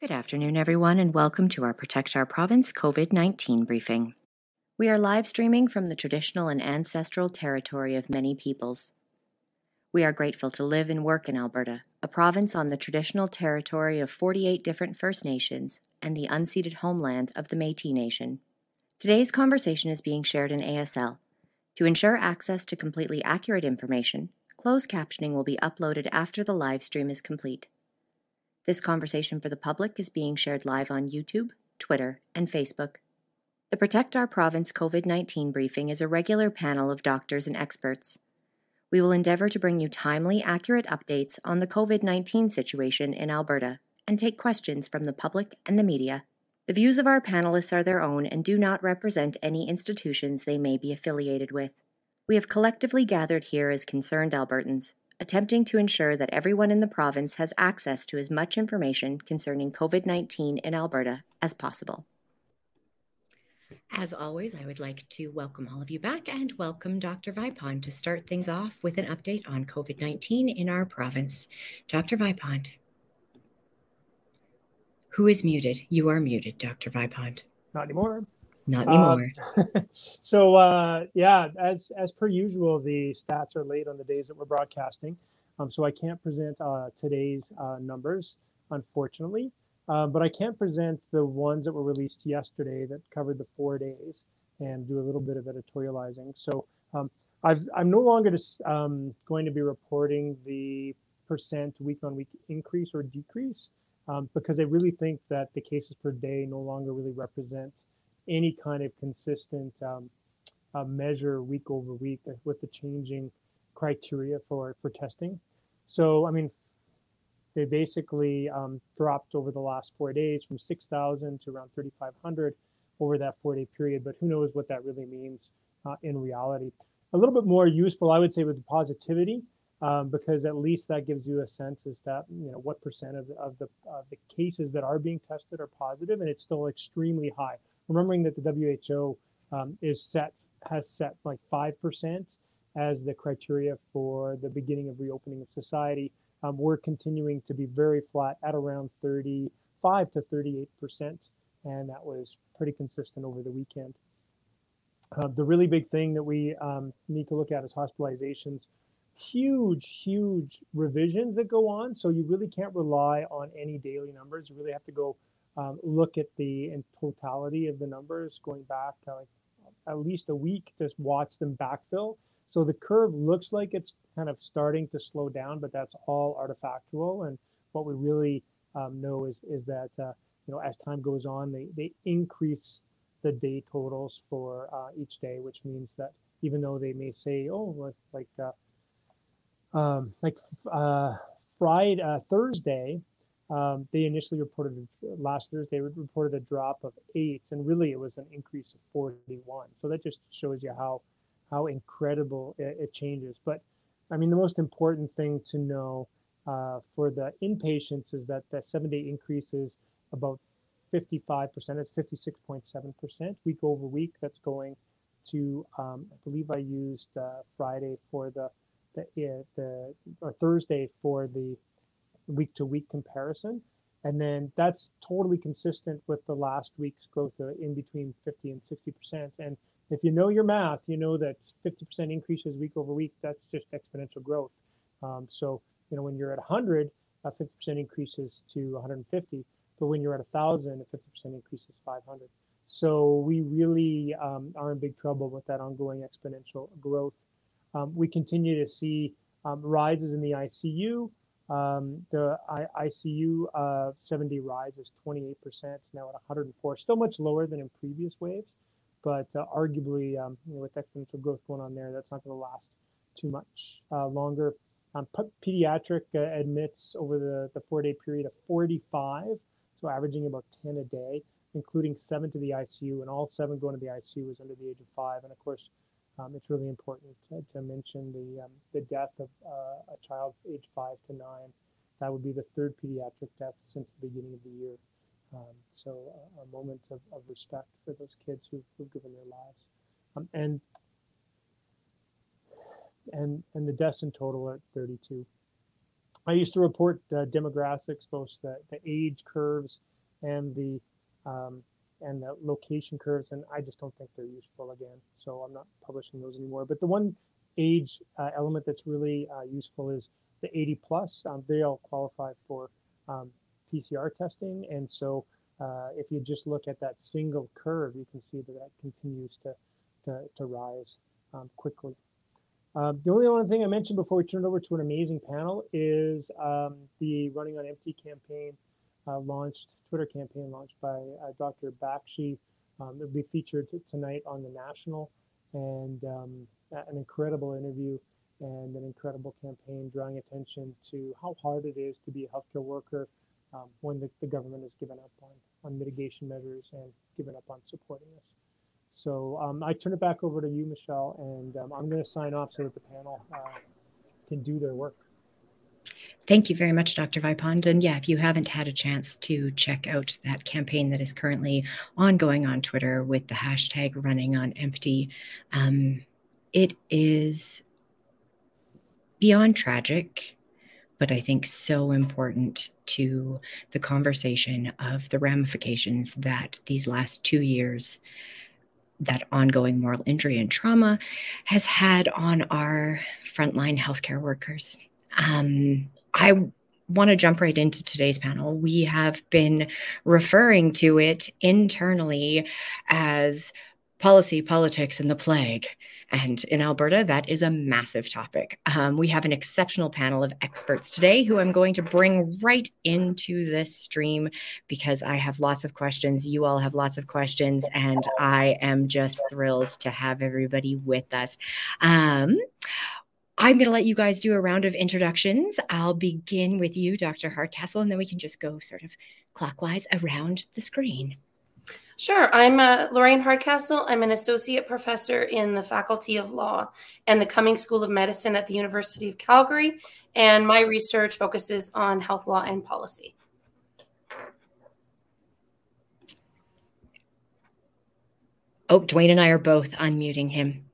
Good afternoon, everyone, and welcome to our Protect Our Province COVID 19 briefing. We are live streaming from the traditional and ancestral territory of many peoples. We are grateful to live and work in Alberta, a province on the traditional territory of 48 different First Nations and the unceded homeland of the Metis Nation. Today's conversation is being shared in ASL. To ensure access to completely accurate information, closed captioning will be uploaded after the live stream is complete. This conversation for the public is being shared live on YouTube, Twitter, and Facebook. The Protect Our Province COVID 19 briefing is a regular panel of doctors and experts. We will endeavour to bring you timely, accurate updates on the COVID 19 situation in Alberta and take questions from the public and the media. The views of our panelists are their own and do not represent any institutions they may be affiliated with. We have collectively gathered here as concerned Albertans attempting to ensure that everyone in the province has access to as much information concerning COVID 19 in Alberta as possible. As always, I would like to welcome all of you back and welcome Dr. Vipond to start things off with an update on COVID 19 in our province. Dr. Vipond. Who is muted? You are muted, Dr. Vipond. Not anymore. Not anymore. Uh, so uh, yeah, as as per usual, the stats are late on the days that we're broadcasting, um, so I can't present uh, today's uh, numbers, unfortunately. Uh, but I can't present the ones that were released yesterday that covered the four days and do a little bit of editorializing. So um, i am no longer just, um, going to be reporting the percent week on week increase or decrease um, because I really think that the cases per day no longer really represent any kind of consistent um, uh, measure week over week with the changing criteria for, for testing. So, I mean, they basically um, dropped over the last four days from 6,000 to around 3,500 over that four day period, but who knows what that really means uh, in reality. A little bit more useful, I would say, with the positivity, um, because at least that gives you a sense as that you know what percent of, of the of the cases that are being tested are positive, and it's still extremely high remembering that the WHO um, is set has set like five percent as the criteria for the beginning of reopening of society. Um, we're continuing to be very flat at around 35 to 38 percent, and that was pretty consistent over the weekend. Uh, the really big thing that we um, need to look at is hospitalizations. Huge, huge revisions that go on. So you really can't rely on any daily numbers. You really have to go um, look at the in totality of the numbers going back to like at least a week, just watch them backfill. So the curve looks like it's kind of starting to slow down, but that's all artifactual. And what we really um, know is is that uh, you know as time goes on, they they increase the day totals for uh, each day, which means that even though they may say, oh, like like uh, um, like uh, Friday, uh, Thursday, um, they initially reported last Thursday reported a drop of eight, and really it was an increase of 41. So that just shows you how how incredible it, it changes. But I mean, the most important thing to know uh, for the inpatients is that the seven day increase is about 55%. It's 56.7% week over week. That's going to, um, I believe I used uh, Friday for the, the, uh, the, or Thursday for the week to week comparison. And then that's totally consistent with the last week's growth in between 50 and 60%. And if you know your math, you know that 50% increases week over week, that's just exponential growth. Um, so, you know, when you're at 100, a 50% increases to 150. But when you're at 1,000, a 50% increase is 500. So we really um, are in big trouble with that ongoing exponential growth. Um, we continue to see um, rises in the ICU. Um, the ICU uh, 7-day rise is 28%, now at 104, still much lower than in previous waves, but uh, arguably um, you know, with exponential growth going on there, that's not going to last too much uh, longer. Um, pediatric uh, admits over the, the four-day period of 45, so averaging about 10 a day, including seven to the ICU, and all seven going to the ICU was under the age of five. And of course, um, it's really important to, to mention the um, the death of uh, a child age five to nine. That would be the third pediatric death since the beginning of the year. Um, so a, a, moment of, of respect for those kids who've, who've given their lives. Um, and and and the deaths in total are 32. I used to report uh, demographics, both the, the age curves and the um, and the location curves, and I just don't think they're useful again. So I'm not publishing those anymore. But the one age uh, element that's really uh, useful is the 80 plus. Um, they all qualify for um, PCR testing, and so uh, if you just look at that single curve, you can see that that continues to to, to rise um, quickly. Uh, the only other thing I mentioned before we turn it over to an amazing panel is um, the Running on Empty campaign launched, Twitter campaign launched by uh, Dr. Bakshi. Um, it'll be featured tonight on the National and um, an incredible interview and an incredible campaign drawing attention to how hard it is to be a healthcare worker um, when the, the government has given up on, on mitigation measures and given up on supporting us. So um, I turn it back over to you, Michelle, and um, I'm going to sign off so that the panel uh, can do their work. Thank you very much, Dr. Vipond. And yeah, if you haven't had a chance to check out that campaign that is currently ongoing on Twitter with the hashtag running on empty, um, it is beyond tragic, but I think so important to the conversation of the ramifications that these last two years that ongoing moral injury and trauma has had on our frontline healthcare workers. Um, I want to jump right into today's panel. We have been referring to it internally as policy, politics, and the plague. And in Alberta, that is a massive topic. Um, we have an exceptional panel of experts today who I'm going to bring right into this stream because I have lots of questions. You all have lots of questions, and I am just thrilled to have everybody with us. Um, I'm going to let you guys do a round of introductions. I'll begin with you, Dr. Hardcastle, and then we can just go sort of clockwise around the screen. Sure. I'm uh, Lorian Hardcastle. I'm an associate professor in the Faculty of Law and the Cummings School of Medicine at the University of Calgary. And my research focuses on health law and policy. Oh, Duane and I are both unmuting him.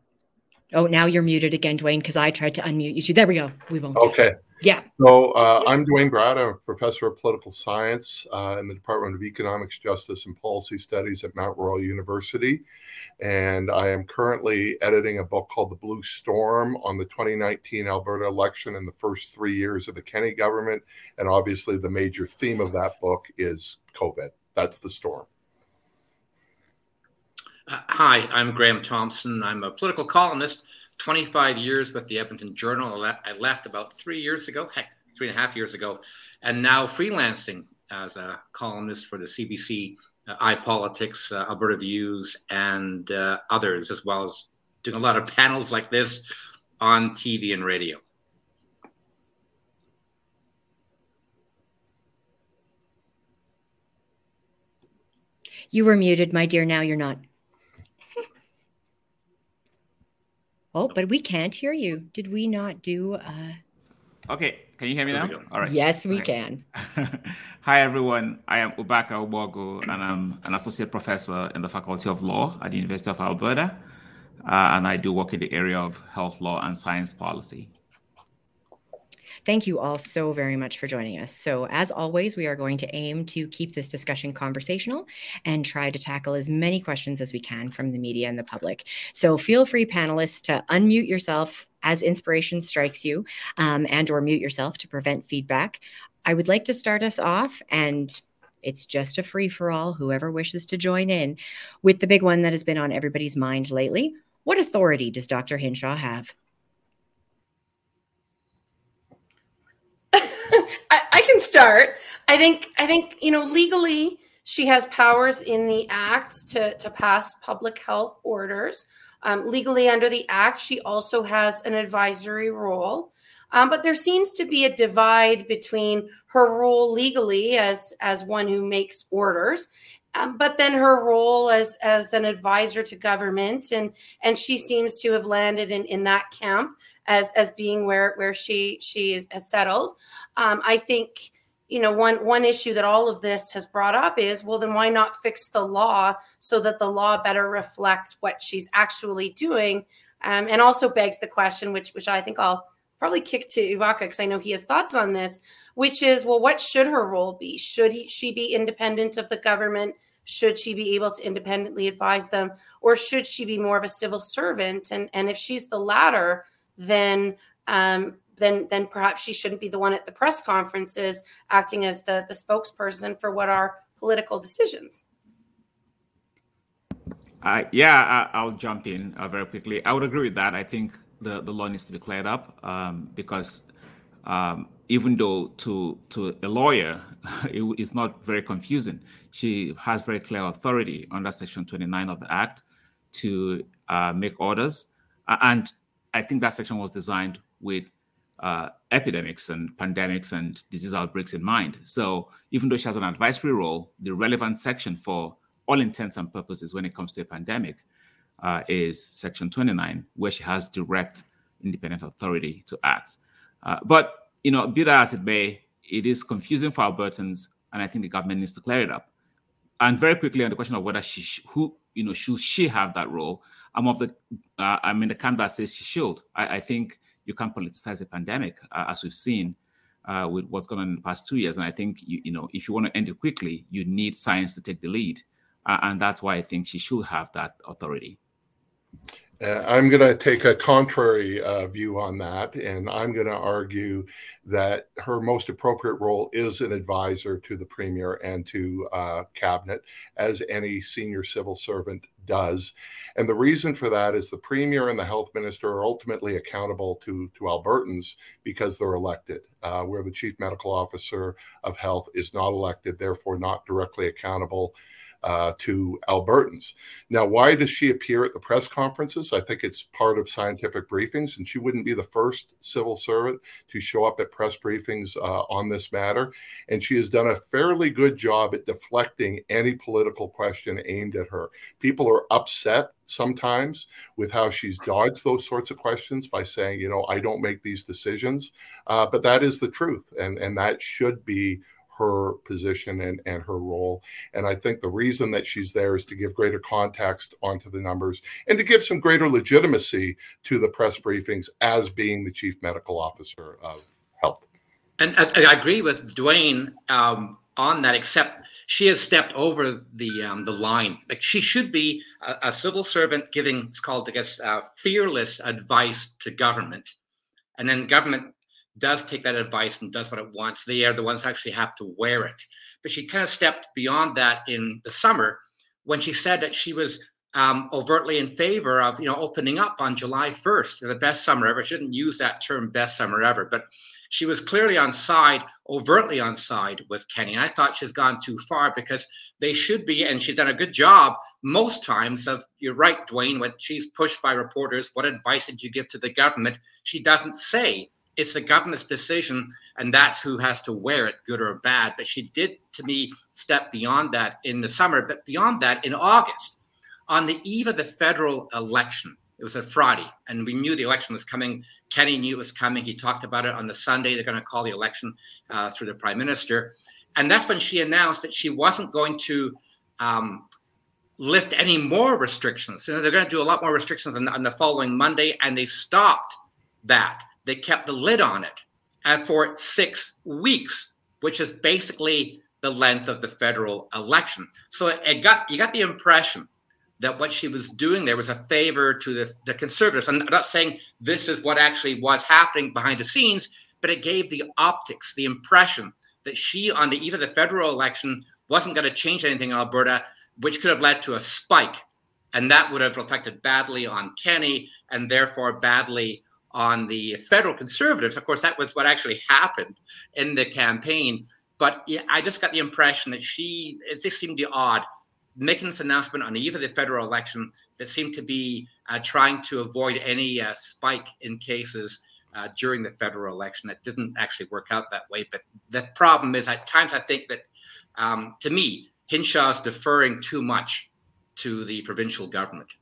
Oh, now you're muted again, Duane, because I tried to unmute you too. There we go. We won't. Okay. Yeah. So uh, I'm Duane Bratt. I'm a professor of political science uh, in the Department of Economics, Justice, and Policy Studies at Mount Royal University. And I am currently editing a book called The Blue Storm on the 2019 Alberta election and the first three years of the Kenney government. And obviously, the major theme of that book is COVID. That's the storm. Uh, hi, I'm Graham Thompson. I'm a political columnist, 25 years with the Edmonton Journal. I left about three years ago, heck, three and a half years ago, and now freelancing as a columnist for the CBC, uh, iPolitics, uh, Alberta Views, and uh, others, as well as doing a lot of panels like this on TV and radio. You were muted, my dear. Now you're not. Oh, but we can't hear you. Did we not do? Uh... Okay, can you hear me now? All right. Yes, we can. Hi, everyone. I am Ubaka Ogbogu, and I'm an associate professor in the Faculty of Law at the University of Alberta. Uh, and I do work in the area of health law and science policy. Thank you all so very much for joining us. So, as always, we are going to aim to keep this discussion conversational and try to tackle as many questions as we can from the media and the public. So, feel free, panelists, to unmute yourself as inspiration strikes you um, and or mute yourself to prevent feedback. I would like to start us off and it's just a free for all, whoever wishes to join in, with the big one that has been on everybody's mind lately. What authority does Dr. Hinshaw have? I, I can start. I think I think you know legally she has powers in the act to to pass public health orders. Um, legally under the act, she also has an advisory role. Um, but there seems to be a divide between her role legally as as one who makes orders um, but then her role as as an advisor to government and and she seems to have landed in in that camp as as being where where she she is, has settled. Um, I think you know one one issue that all of this has brought up is well then why not fix the law so that the law better reflects what she's actually doing, um, and also begs the question which which I think I'll probably kick to Ubaka because I know he has thoughts on this, which is, well, what should her role be? Should he, she be independent of the government? Should she be able to independently advise them, or should she be more of a civil servant? And and if she's the latter, then um, then then perhaps she shouldn't be the one at the press conferences acting as the the spokesperson for what are political decisions. Uh, yeah, I, will jump in uh, very quickly. I would agree with that. I think the, the law needs to be cleared up um, because um, even though to to a lawyer it, it's not very confusing, she has very clear authority under Section 29 of the Act to uh, make orders, and I think that section was designed with uh, epidemics and pandemics and disease outbreaks in mind. So even though she has an advisory role, the relevant section for all intents and purposes when it comes to a pandemic uh, is Section 29, where she has direct independent authority to act. Uh, but you know, be that as it may, it is confusing for Albertans, and I think the government needs to clear it up. And very quickly on the question of whether she, sh- who, you know, should she have that role? I'm of the, uh, I'm in the camp that says she should. I, I think you can't politicize a pandemic, uh, as we've seen uh, with what's going on in the past two years. And I think you, you know, if you want to end it quickly, you need science to take the lead, uh, and that's why I think she should have that authority. Uh, I'm going to take a contrary uh, view on that, and I'm going to argue that her most appropriate role is an advisor to the premier and to uh, cabinet, as any senior civil servant does. And the reason for that is the premier and the health minister are ultimately accountable to, to Albertans because they're elected, uh, where the chief medical officer of health is not elected, therefore not directly accountable uh, to Albertans. Now, why does she appear at the press conferences? I think it's part of scientific briefings, and she wouldn't be the first civil servant to show up at press briefings uh, on this matter. And she has done a fairly good job at deflecting any political question aimed at her. People are upset sometimes with how she's dodged those sorts of questions by saying, you know, I don't make these decisions. Uh, but that is the truth, and and that should be her position and, and her role. And I think the reason that she's there is to give greater context onto the numbers and to give some greater legitimacy to the press briefings as being the chief medical officer of health. And I, I agree with Duane um, on that, except she has stepped over the um, the line. Like she should be a, a, civil servant giving, it's called, I guess, uh, fearless advice to government. And then government does take that advice and does what it wants. They are the ones actually have to wear it. But she kind of stepped beyond that in the summer when she said that she was um, overtly in favor of you know opening up on July 1st, the best summer ever. She didn't use that term "best summer ever," but she was clearly on side, overtly on side with Kenney. And I thought she's gone too far because they should be, and she's done a good job most times. Of you're right, Duane. When she's pushed by reporters, what advice did you give to the government? She doesn't say it's the government's decision, and that's who has to wear it, good or bad. But she did, to me, step beyond that in the summer. But beyond that, in August, on the eve of the federal election, it was a Friday, and we knew the election was coming. Kenney knew it was coming. He talked about it on the Sunday. They're going to call the election uh, through the prime minister. And that's when she announced that she wasn't going to um, lift any more restrictions. You know, they're going to do a lot more restrictions on, on the following Monday, and they stopped that they kept the lid on it for six weeks, which is basically the length of the federal election. So it got you got the impression that what she was doing there was a favor to the, the conservatives. I'm not saying this is what actually was happening behind the scenes, but it gave the optics, the impression that she, on the eve of the federal election, wasn't going to change anything in Alberta, which could have led to a spike. And that would have reflected badly on Kenney and therefore badly on the federal conservatives. Of course, that was what actually happened in the campaign. But I just got the impression that she, it just seemed odd making this announcement on the eve of the federal election that seemed to be uh, trying to avoid any uh, spike in cases uh, during the federal election. It didn't actually work out that way. But the problem is, at times, I think that um, to me, Hinshaw is deferring too much to the provincial government.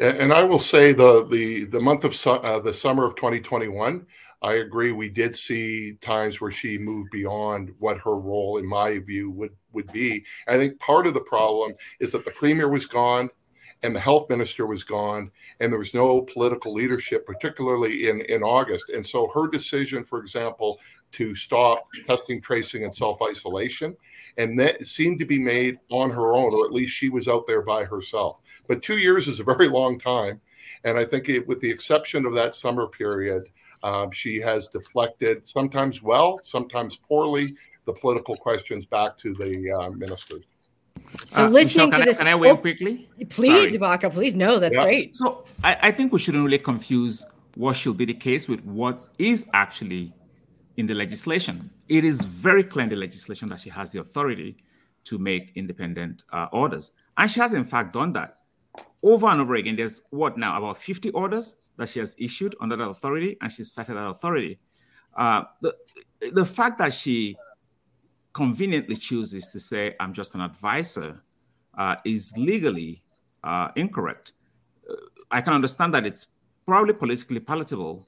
And I will say the the the month of su- uh, the summer of 2021, I agree. We did see times where she moved beyond what her role, in my view, would would be. I think part of the problem is that the premier was gone, and the health minister was gone, and there was no political leadership, particularly in, in August. And so her decision, for example, to stop testing, tracing, and self isolation, and that seemed to be made on her own, or at least she was out there by herself. But two years is a very long time. And I think, it, with the exception of that summer period, um, she has deflected sometimes well, sometimes poorly, the political questions back to the uh, ministers. So uh, listening Michelle, to this, can I weigh oh, quickly? Please, Ubaka, please. No, that's great. So I, I think we shouldn't really confuse what should be the case with what is actually in the legislation. It is very clear in the legislation that she has the authority to make independent uh, orders. And she has, in fact, done that over and over again. There's what now, about 50 orders that she has issued under that authority, and she's cited that authority. Uh, the, the fact that she conveniently chooses to say, I'm just an advisor, uh, is legally uh, incorrect. Uh, I can understand that it's probably politically palatable,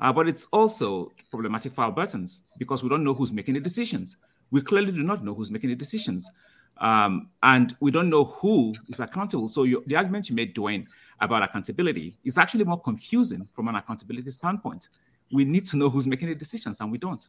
uh, but it's also problematic for Albertans because we don't know who's making the decisions. We clearly do not know who's making the decisions. Um, and we don't know who is accountable. So you, the argument you made, Duane, about accountability is actually more confusing from an accountability standpoint. We need to know who's making the decisions, and we don't.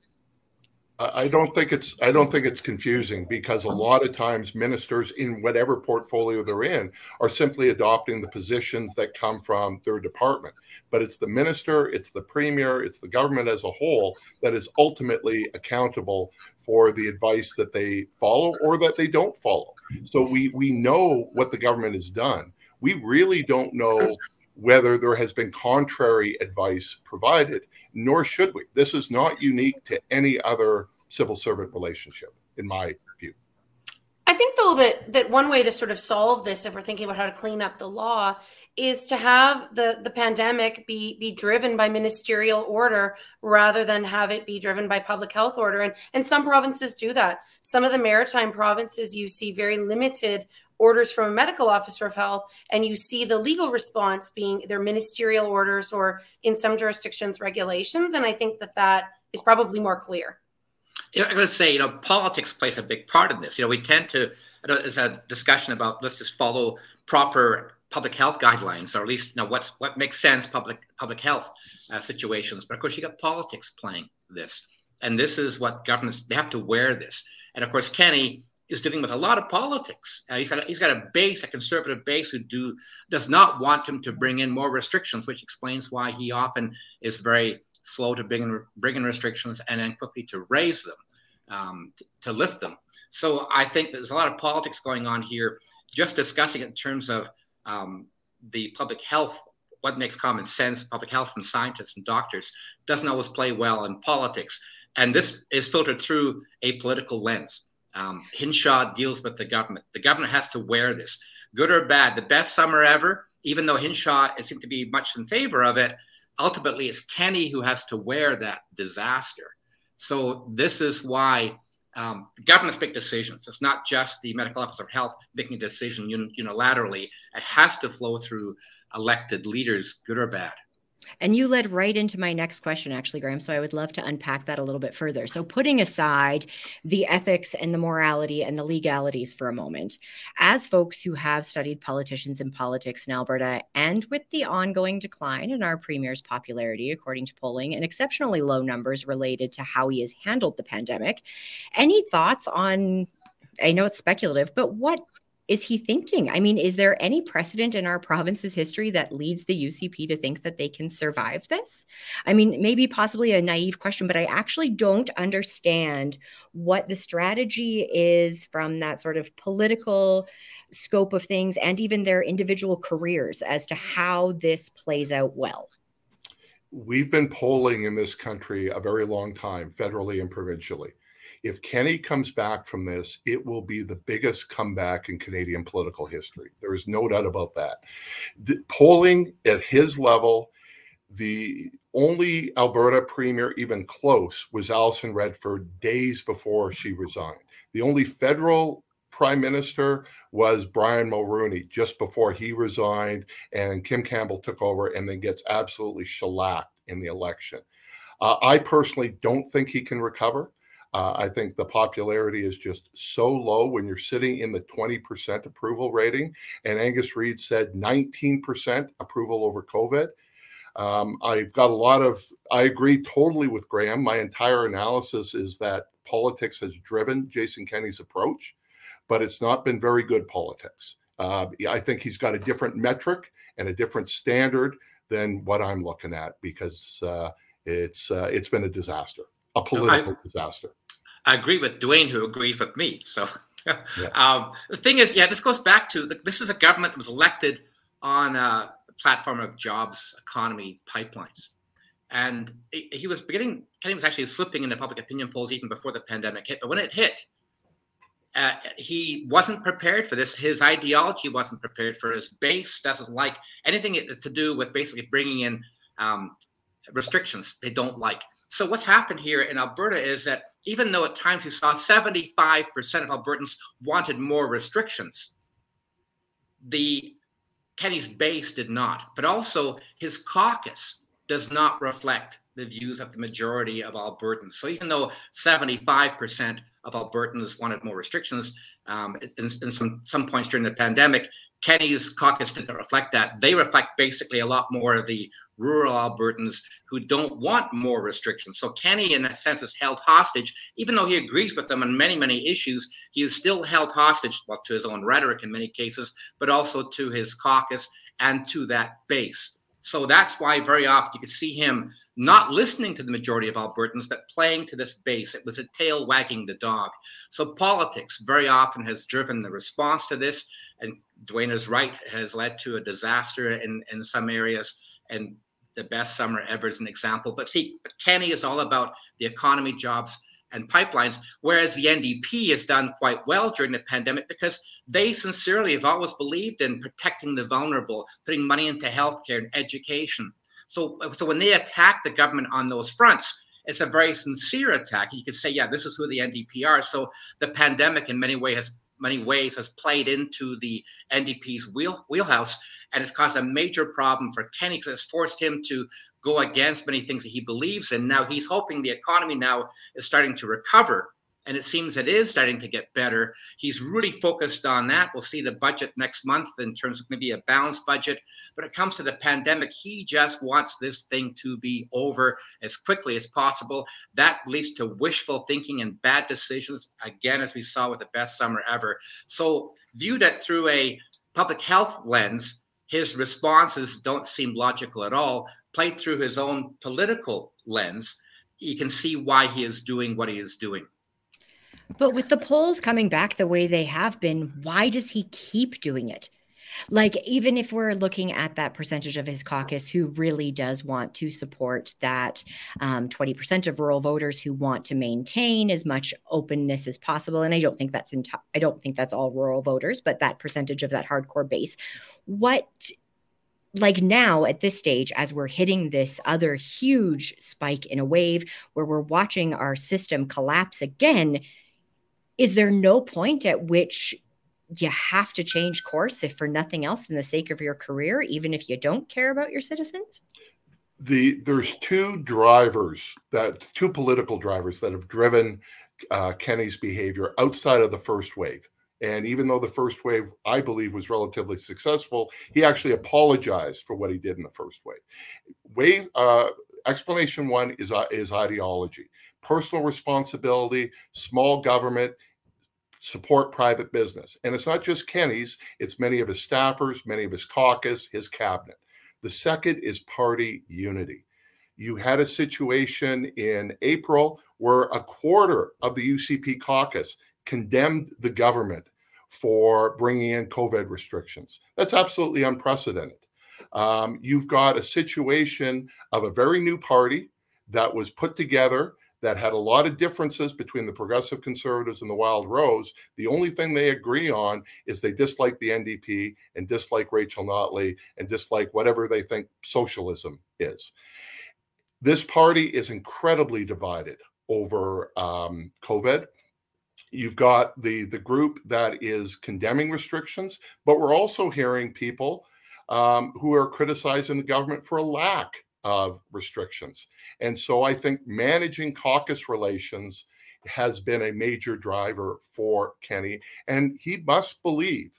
I don't think it's I don't think it's confusing because a lot of times ministers in whatever portfolio they're in are simply adopting the positions that come from their department. But it's the minister, it's the premier, it's the government as a whole that is ultimately accountable for the advice that they follow or that they don't follow. So we we know what the government has done. We really don't know whether there has been contrary advice provided, nor should we. This is not unique to any other civil servant relationship, in my. I think though that that one way to sort of solve this, if we're thinking about how to clean up the law, is to have the the pandemic be be driven by ministerial order rather than have it be driven by public health order. And and some provinces do that. Some of the maritime provinces you see very limited orders from a medical officer of health and you see the legal response being their ministerial orders or in some jurisdictions regulations and i think that that is probably more clear you know, i'm going to say you know politics plays a big part in this. You know we tend to you know, there's a discussion about let's just follow proper public health guidelines or at least you know what's what makes sense public public health uh, situations. But of course you got politics playing this. And this is what governments they have to wear this. And of course Kenney is dealing with a lot of politics. Uh, he's got a, he's got a base, a conservative base, who do does not want him to bring in more restrictions, which explains why he often is very slow to bring in, bring in restrictions and then quickly to raise them, um, to, lift them. So I think there's a lot of politics going on here. Just discussing it in terms of um, the public health, what makes common sense, public health from scientists and doctors, doesn't always play well in politics. And this is filtered through a political lens. Um, Hinshaw deals with the government. The government has to wear this, good or bad. The best summer ever, even though Hinshaw seemed to be much in favor of it, ultimately it's Kenney who has to wear that disaster. So this is why um, governments make decisions. It's not just the medical officer of health making a decision unilaterally. It has to flow through elected leaders, good or bad. And you led right into my next question, actually, Graham. So I would love to unpack that a little bit further. So, putting aside the ethics and the morality and the legalities for a moment, as folks who have studied politicians and politics in Alberta, and with the ongoing decline in our premier's popularity, according to polling, and exceptionally low numbers related to how he has handled the pandemic, any thoughts on? I know it's speculative, but what is he thinking? I mean, is there any precedent in our province's history that leads the UCP to think that they can survive this? I mean, maybe possibly a naive question, but I actually don't understand what the strategy is from that sort of political scope of things and even their individual careers as to how this plays out well. We've been polling in this country a very long time, federally and provincially if Kenney comes back from this, it will be the biggest comeback in Canadian political history. There is no doubt about that. The polling at his level, the only Alberta premier even close was Alison Redford days before she resigned. The only federal prime minister was Brian Mulroney just before he resigned and Kim Campbell took over and then gets absolutely shellacked in the election. Uh, I personally don't think he can recover. Uh, I think the popularity is just so low when you're sitting in the 20% approval rating. And Angus Reid said 19% approval over COVID. Um, I've got a lot of, I agree totally with Graham. My entire analysis is that politics has driven Jason Kenney's approach, but it's not been very good politics. Uh, I think he's got a different metric and a different standard than what I'm looking at because uh, it's uh, it's been a disaster, a political I, disaster. I agree with Duane, who agrees with me. So yeah. um, the thing is, yeah, this goes back to this is a government that was elected on a platform of jobs, economy, pipelines. And he was beginning, Kenney was actually slipping into public opinion polls even before the pandemic hit. But when it hit, uh, he wasn't prepared for this. His ideology wasn't prepared for. His base doesn't like anything to do with basically bringing in um, restrictions they don't like. So what's happened here in Alberta is that even though at times you saw 75% of Albertans wanted more restrictions, the Kenney's base did not, but also his caucus does not reflect the views of the majority of Albertans. So even though 75% of Albertans wanted more restrictions um, in, in, some some points during the pandemic, Kenney's caucus didn't reflect that. They reflect basically a lot more of the rural Albertans who don't want more restrictions. So Kenney, in a sense, is held hostage, even though he agrees with them on many, many issues. He is still held hostage, well, to his own rhetoric in many cases, but also to his caucus and to that base. So that's why very often you can see him not listening to the majority of Albertans, but playing to this base. It was a tail wagging the dog. So politics very often has driven the response to this. And Duane is right, has led to a disaster in, in some areas. And the best summer ever as an example. But see, Kenney is all about the economy, jobs, and pipelines, whereas the NDP has done quite well during the pandemic because they sincerely have always believed in protecting the vulnerable, putting money into healthcare and education. So, so when they attack the government on those fronts, it's a very sincere attack. You could say, yeah, this is who the NDP are. So the pandemic, in many ways, has many ways has played into the NDP's wheel, wheelhouse and has caused a major problem for Kenney because it's forced him to go against many things that he believes in. Now he's hoping the economy now is starting to recover and it seems it is starting to get better. He's really focused on that. We'll see the budget next month in terms of maybe a balanced budget. But it comes to the pandemic, he just wants this thing to be over as quickly as possible. That leads to wishful thinking and bad decisions, again, as we saw with the best summer ever. So, viewed it through a public health lens, his responses don't seem logical at all. Played through his own political lens, you can see why he is doing what he is doing. But with the polls coming back the way they have been, why does he keep doing it? Like, even if we're looking at that percentage of his caucus who really does want to support that um, 20% of rural voters who want to maintain as much openness as possible. And I don't think that's in, I don't think that's all rural voters, but that percentage of that hardcore base. What like now at this stage, as we're hitting this other huge spike in a wave where we're watching our system collapse again, is there no point at which you have to change course if for nothing else than the sake of your career even if you don't care about your citizens? The there's two drivers that two political drivers that have driven uh, Kenney's behavior outside of the first wave. And even though the first wave i believe was relatively successful he actually apologized for what he did in the first wave. Wave uh, explanation one is uh, is ideology personal responsibility, small government, support private business. And it's not just Kenney's, it's many of his staffers, many of his caucus, his cabinet. The second is party unity. You had a situation in April where a quarter of the UCP caucus condemned the government for bringing in COVID restrictions. That's absolutely unprecedented. Um, you've got a situation of a very new party that was put together that had a lot of differences between the progressive conservatives and the wild rose. The only thing they agree on is they dislike the NDP and dislike Rachel Notley and dislike whatever they think socialism is. This party is incredibly divided over um, COVID. You've got the the group that is condemning restrictions, but we're also hearing people um, who are criticizing the government for a lack of restrictions. And so I think managing caucus relations has been a major driver for Kenney. And he must believe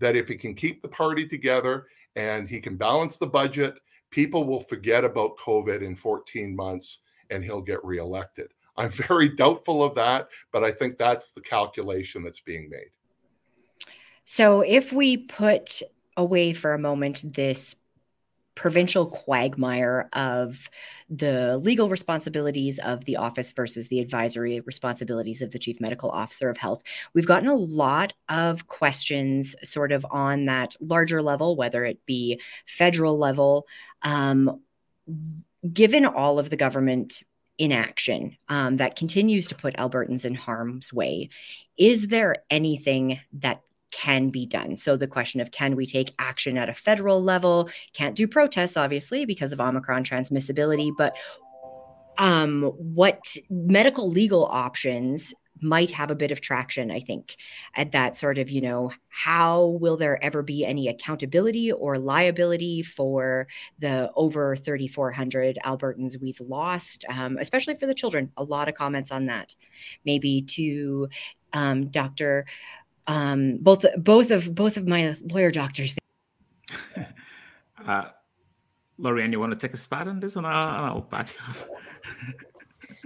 that if he can keep the party together and he can balance the budget, people will forget about COVID in 14 months and he'll get reelected. I'm very doubtful of that, but I think that's the calculation that's being made. So if we put away for a moment this provincial quagmire of the legal responsibilities of the office versus the advisory responsibilities of the chief medical officer of health. We've gotten a lot of questions sort of on that larger level, whether it be federal level. Um, given all of the government inaction um, that continues to put Albertans in harm's way, is there anything that can be done. So the question of can we take action at a federal level? Can't do protests, obviously, because of Omicron transmissibility, but um, what medical legal options might have a bit of traction, I think, at that sort of, you know, how will there ever be any accountability or liability for the over 3,400 Albertans we've lost, um, especially for the children? A lot of comments on that. Maybe to um, Dr um, both both of both of my lawyer doctors. uh, Lorian, you want to take a start on this, and I'll, I'll back you up.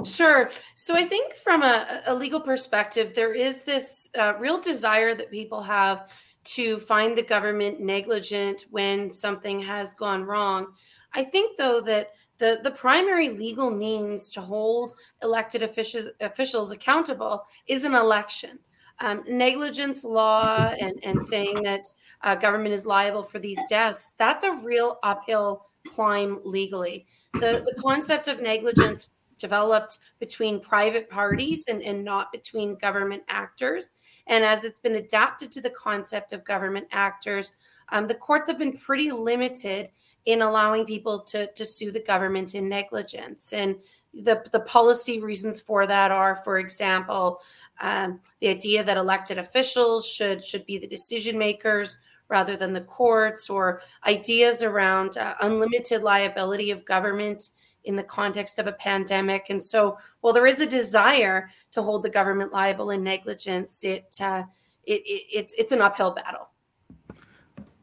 Sure. So I think from a, a legal perspective, there is this uh, real desire that people have to find the government negligent when something has gone wrong. I think, though, that the, the primary legal means to hold elected officials, officials accountable is an election um, negligence law and, and saying that uh, government is liable for these deaths, that's a real uphill climb legally. The, the concept of negligence developed between private parties and, and not between government actors. And as it's been adapted to the concept of government actors, um, the courts have been pretty limited in allowing people to, to sue the government in negligence. And the, the policy reasons for that are, for example, um, the idea that elected officials should should be the decision makers rather than the courts, or ideas around uh, unlimited liability of government in the context of a pandemic. And so, while there is a desire to hold the government liable in negligence, it, uh, it, it it's it's an uphill battle.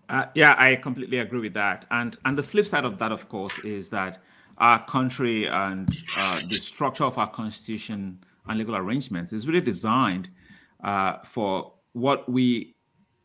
Uh, yeah, I completely agree with that. And and the flip side of that, of course, is that our country and uh, the structure of our constitution and legal arrangements is really designed uh, for what we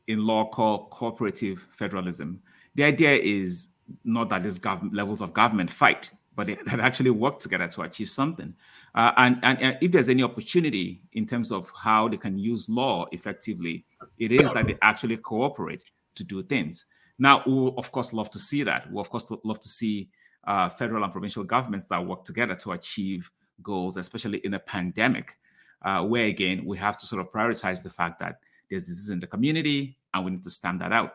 in law call cooperative federalism. The idea is not that these gov- levels of government fight, but they, that actually work together to achieve something. Uh, and, and, and, if there's any opportunity in terms of how they can use law effectively, it is that they actually cooperate to do things. Now, we will, of course, love to see that. We, of course, love to see uh, federal and provincial governments that work together to achieve goals, especially in a pandemic, uh, where again we have to sort of prioritize the fact that there's disease in the community and we need to stand that out.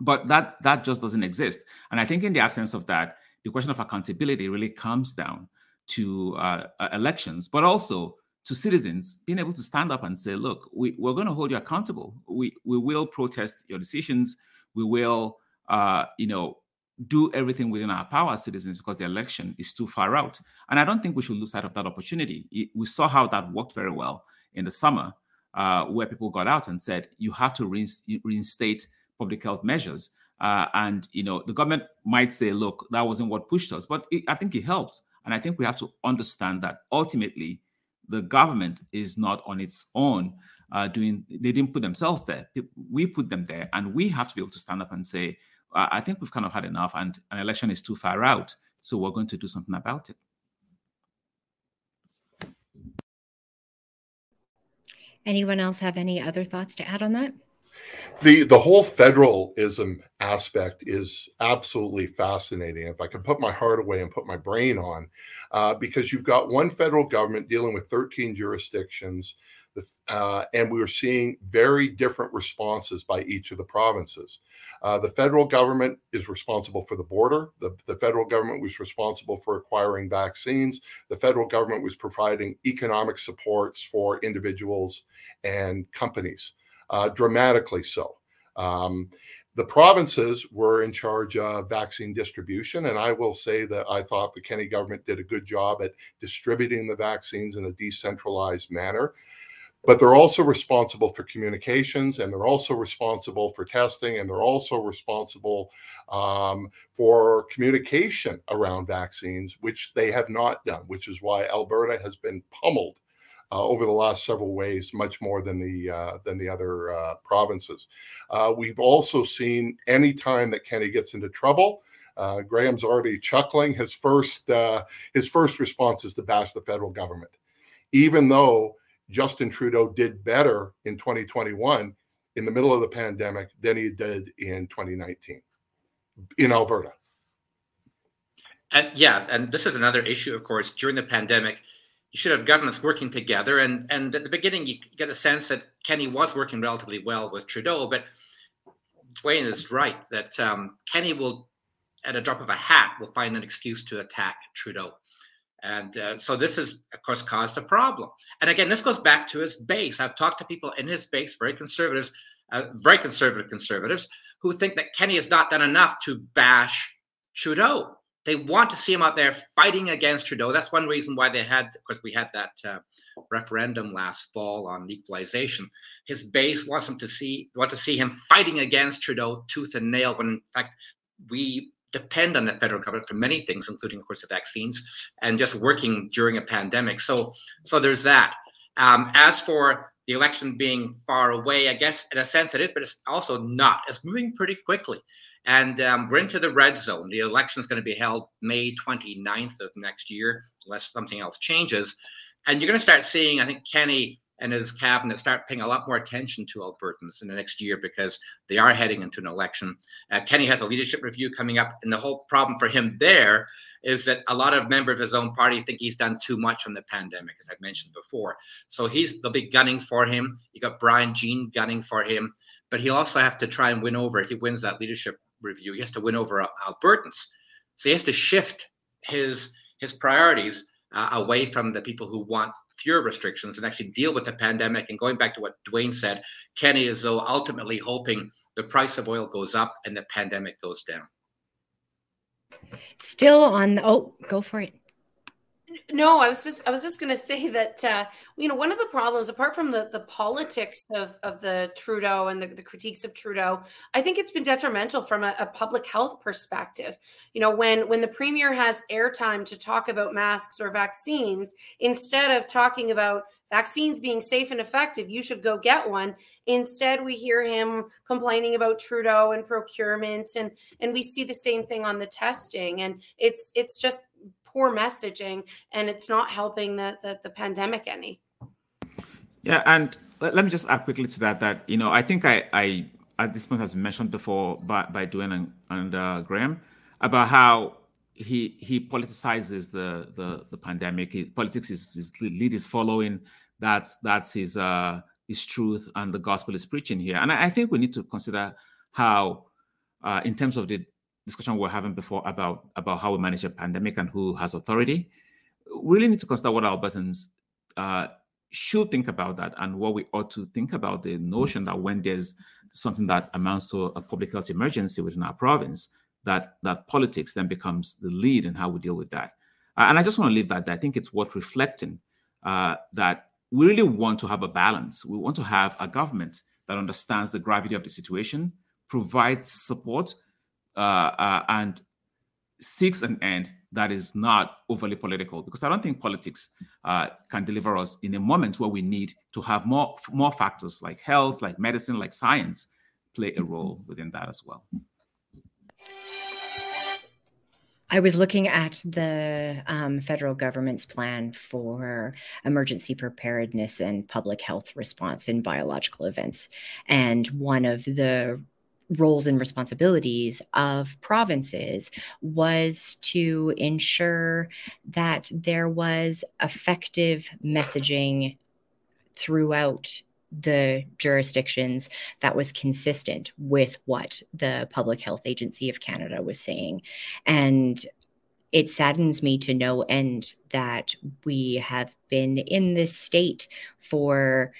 But that that just doesn't exist, and I think in the absence of that, the question of accountability really comes down to uh elections, but also to citizens being able to stand up and say, "Look, we, we're going to hold you accountable. We we will protest your decisions. We will, uh, you know, do everything within our power as citizens because the election is too far out. And I don't think we should lose sight of that opportunity. we saw how that worked very well in the summer, uh, where people got out and said, you have to reinstate public health measures. Uh, and you know the government might say, look, that wasn't what pushed us, but it, I think it helped. And I think we have to understand that ultimately the government is not on its own uh, doing. They didn't put themselves there. We put them there, and we have to be able to stand up and say, I think we've kind of had enough, and an election is too far out. So we're going to do something about it. Anyone else have any other thoughts to add on that? The the whole federalism aspect is absolutely fascinating. If I can put my heart away and put my brain on, uh, because you've got one federal government dealing with 13 jurisdictions, uh, and we were seeing very different responses by each of the provinces. Uh, the federal government is responsible for the border. The, the federal government was responsible for acquiring vaccines. The federal government was providing economic supports for individuals and companies, uh, dramatically so. Um, The provinces were in charge of vaccine distribution, and I will say that I thought the Kenney government did a good job at distributing the vaccines in a decentralized manner. But they're also responsible for communications, and they're also responsible for testing, and they're also responsible um, for communication around vaccines, which they have not done, which is why Alberta has been pummeled uh, over the last several waves much more than the uh, than the other uh, provinces. Uh, we've also seen any time that kenney gets into trouble. Uh, Graham's already chuckling. His first uh, his first response is to bash the federal government, even though Justin Trudeau did better in 2021 in the middle of the pandemic than he did in 2019 in Alberta. And yeah, and this is another issue, of course, during the pandemic you should have governments working together. And and at the beginning, you get a sense that Kenney was working relatively well with Trudeau, but Duane is right that um, Kenney will, at a drop of a hat, will find an excuse to attack Trudeau. And uh, so this has, of course, caused a problem. And again, this goes back to his base. I've talked to people in his base, very conservatives, uh, very conservative conservatives, who think that Kenney has not done enough to bash Trudeau they want to see him out there fighting against Trudeau. That's one reason why they had, of course, we had that uh, referendum last fall on equalization. His base wants him to see wants to see him fighting against Trudeau tooth and nail. When in fact we depend on the federal government for many things, including, of course, the vaccines and just working during a pandemic. So, so there's that. Um, as for the election being far away, I guess in a sense it is, but it's also not. It's moving pretty quickly. And um, we're into the red zone. The election is going to be held May 29th of next year, unless something else changes. And you're going to start seeing, I think, Kenney and his cabinet start paying a lot more attention to Albertans in the next year because they are heading into an election. Uh, Kenney has a leadership review coming up, and the whole problem for him there is that a lot of members of his own party think he's done too much on the pandemic, as I've mentioned before. So he's they'll be gunning for him. You got Brian Jean gunning for him, but he'll also have to try and win over if he wins that leadership review. He has to win over Albertans. So he has to shift his his priorities uh, away from the people who want fewer restrictions and actually deal with the pandemic. And going back to what Duane said, Kenney is though ultimately hoping the price of oil goes up and the pandemic goes down. Still on the, oh, go for it. No, I was just I was just going to say that uh, you know one of the problems, apart from the the politics of of the Trudeau and the, the critiques of Trudeau, I think it's been detrimental from a, a, public health perspective. You know, when when the premier has airtime to talk about masks or vaccines, instead of talking about vaccines being safe and effective, you should go get one. Instead, we hear him complaining about Trudeau and procurement, and and we see the same thing on the testing, and it's it's just poor messaging and it's not helping the, the, the pandemic any. Yeah, and let, let, me just add quickly to that that you know I think I, I at this point has been mentioned before by, by Duane and, and uh, Graham about how he he politicizes the the, the pandemic. He, politics is his lead is following. That's that's his uh, his truth and the gospel is preaching here. And I, I think we need to consider how, uh, in terms of the discussion we were having before about about how we manage a pandemic and who has authority, we really need to consider what Albertans uh, should think about that and what we ought to think about the notion that when there's something that amounts to a public health emergency within our province, that that politics then becomes the lead in how we deal with that. Uh, and I just want to leave that. There. I think it's worth reflecting uh, that we really want to have a balance. We want to have a government that understands the gravity of the situation, provides support, uh, uh, and seeks an end that is not overly political because I don't think politics uh, can deliver us in a moment where we need to have more more factors like health, like medicine, like science play a role within that as well. I was looking at the um, federal government's plan for emergency preparedness and public health response in biological events. And one of the roles and responsibilities of provinces was to ensure that there was effective messaging throughout the jurisdictions that was consistent with what the Public Health Agency of Canada was saying. And it saddens me to no end that we have been in this state for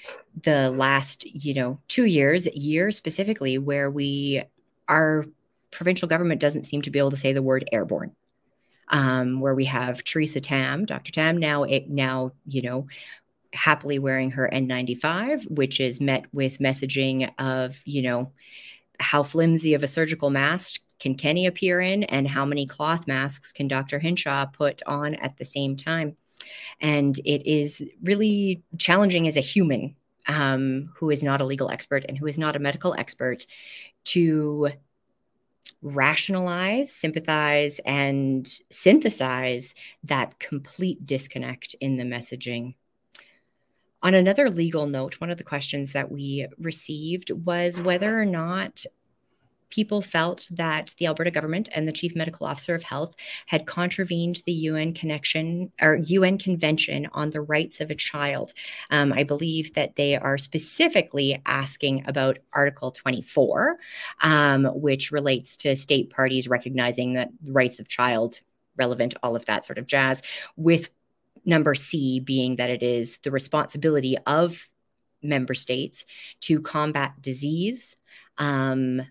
the last, you know, two years, year specifically, where we our provincial government doesn't seem to be able to say the word airborne. Um, where we have Theresa Tam, Dr. Tam, now it, now you know happily wearing her N95, which is met with messaging of you know how flimsy of a surgical mask can Kenney appear in, and how many cloth masks can Dr. Hinshaw put on at the same time. And it is really challenging as a human um, who is not a legal expert and who is not a medical expert to rationalize, sympathize, and synthesize that complete disconnect in the messaging. On another legal note, one of the questions that we received was whether or not people felt that the Alberta government and the chief medical officer of health had contravened the UN connection or UN convention on the rights of a child. Um, I believe that they are specifically asking about Article 24, um, which relates to state parties recognizing that rights of child relevant, all of that sort of jazz, with number C being that it is the responsibility of member states to combat disease. Um,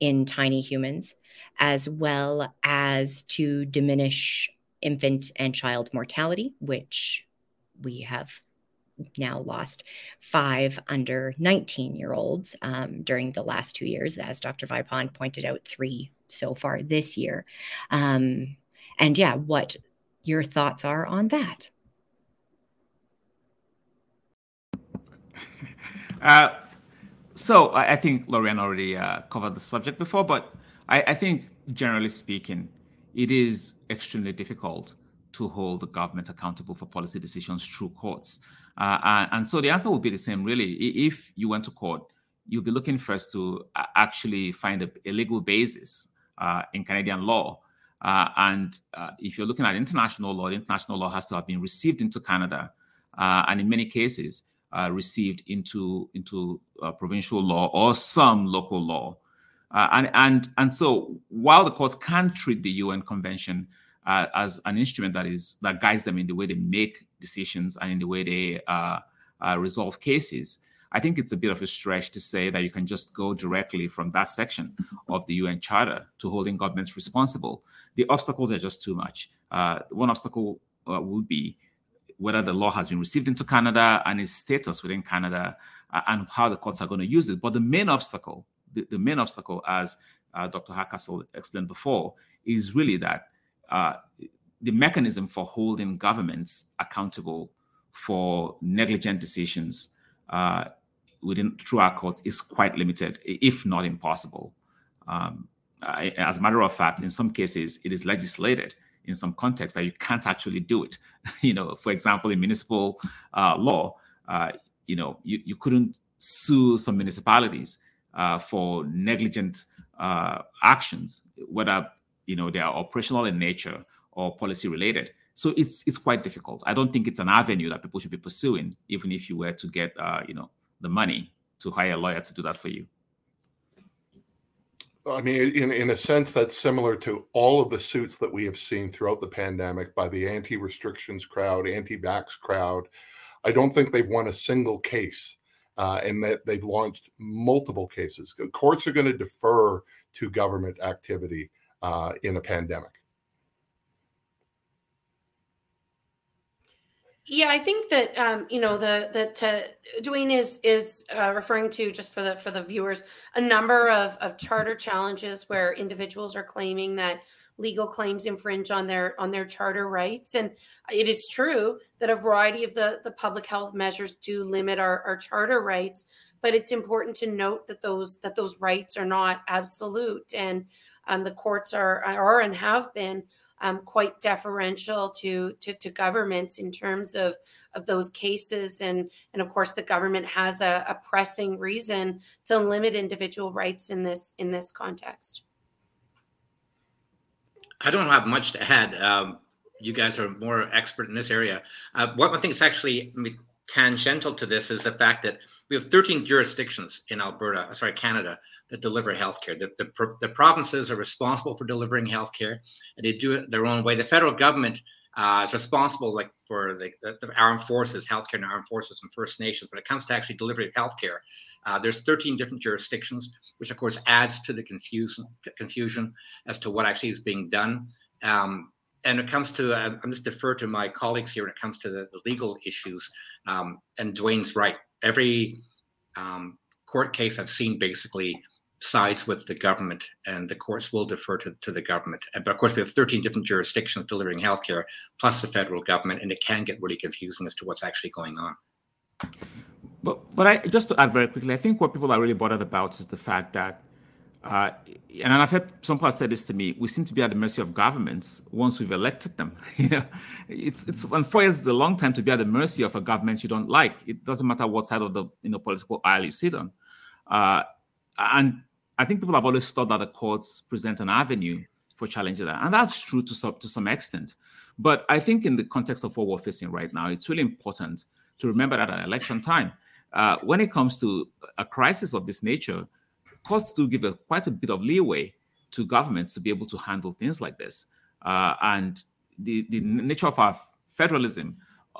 in tiny humans, as well as to diminish infant and child mortality, which we have now lost five under 19 year olds um, during the last two years, as Dr. Vipond pointed out, three so far this year. Um, and yeah, what your thoughts are on that. Uh, so I, I think Lorian already uh, covered the subject before, but I, I, think generally speaking, it is extremely difficult to hold the government accountable for policy decisions through courts. Uh, and, and, so the answer would be the same, really. If you went to court, you'll be looking first to actually find a, a legal basis uh, in Canadian law. Uh, and uh, if you're looking at international law, international law has to have been received into Canada. Uh, and in many cases, uh, received into into uh, provincial law or some local law. Uh, and and and so while the courts can treat the UN Convention uh, as an instrument that is that guides them in the way they make decisions and in the way they uh, uh, resolve cases, I think it's a bit of a stretch to say that you can just go directly from that section of the UN Charter to holding governments responsible. The obstacles are just too much. one obstacle would be whether the law has been received into Canada and its status within Canada uh, and how the courts are going to use it. But the main obstacle, the, the main obstacle, as uh, Dr. Hardcastle explained before, is really that uh, the mechanism for holding governments accountable for negligent decisions uh, within through our courts is quite limited, if not impossible. Um, as a matter of fact, in some cases, it is legislated in some contexts that you can't actually do it. you know, for example, in municipal uh, law, uh, you know, you, you couldn't sue some municipalities uh, for negligent uh, actions, whether you know they are operational in nature or policy related. So it's it's quite difficult. I don't think it's an avenue that people should be pursuing, even if you were to get uh, you know the money to hire a lawyer to do that for you. I mean, in, in a sense, that's similar to all of the suits that we have seen throughout the pandemic by the anti restrictions crowd, anti vax crowd. I don't think they've won a single case uh, and that they've launched multiple cases. Courts are going to defer to government activity uh, in a pandemic. Yeah, I think that um, you know the that uh, Duane is is uh, referring to just for the for the viewers a number of of charter challenges where individuals are claiming that legal claims infringe on their on their charter rights, and it is true that a variety of the the public health measures do limit our, our charter rights, but it's important to note that those that those rights are not absolute, and um, the courts are are and have been um, quite deferential to, to, to governments in terms of of those cases. And and of course the government has a, a pressing reason to limit individual rights in this in this context. I don't have much to add. Um, you guys are more expert in this area. Uh, one thing is actually tangential to this is the fact that we have 13 jurisdictions in alberta sorry canada that deliver healthcare. The, the, the provinces are responsible for delivering healthcare, and they do it their own way. The federal government uh, is responsible like for the, the, the, armed forces, healthcare and armed forces and First Nations. When it comes to actually delivery of healthcare, uh, there's 13 different jurisdictions, which of course adds to the confusion confusion as to what actually is being done. Um, and it comes to, uh, I'm just defer to my colleagues here when it comes to the, the legal issues. Um, and Duane's right. Every um, court case I've seen basically sides with the government, and the courts will defer to, to the government. But of course, we have 13 different jurisdictions delivering healthcare, plus the federal government, and it can get really confusing as to what's actually going on. But, but I just to add very quickly, I think what people are really bothered about is the fact that, uh, and I've heard some people say this to me: we seem to be at the mercy of governments once we've elected them. you know, it's it's and four years is a long time to be at the mercy of a government you don't like. It doesn't matter what side of the you know political aisle you sit on. Uh, and I think people have always thought that the courts present an avenue for challenging that, and that's true to some to some extent. But I think in the context of what we're facing right now, it's really important to remember that at election time, uh, when it comes to a crisis of this nature, courts do give a, quite a bit of leeway to governments to be able to handle things like this. Uh, and the, the nature of our federalism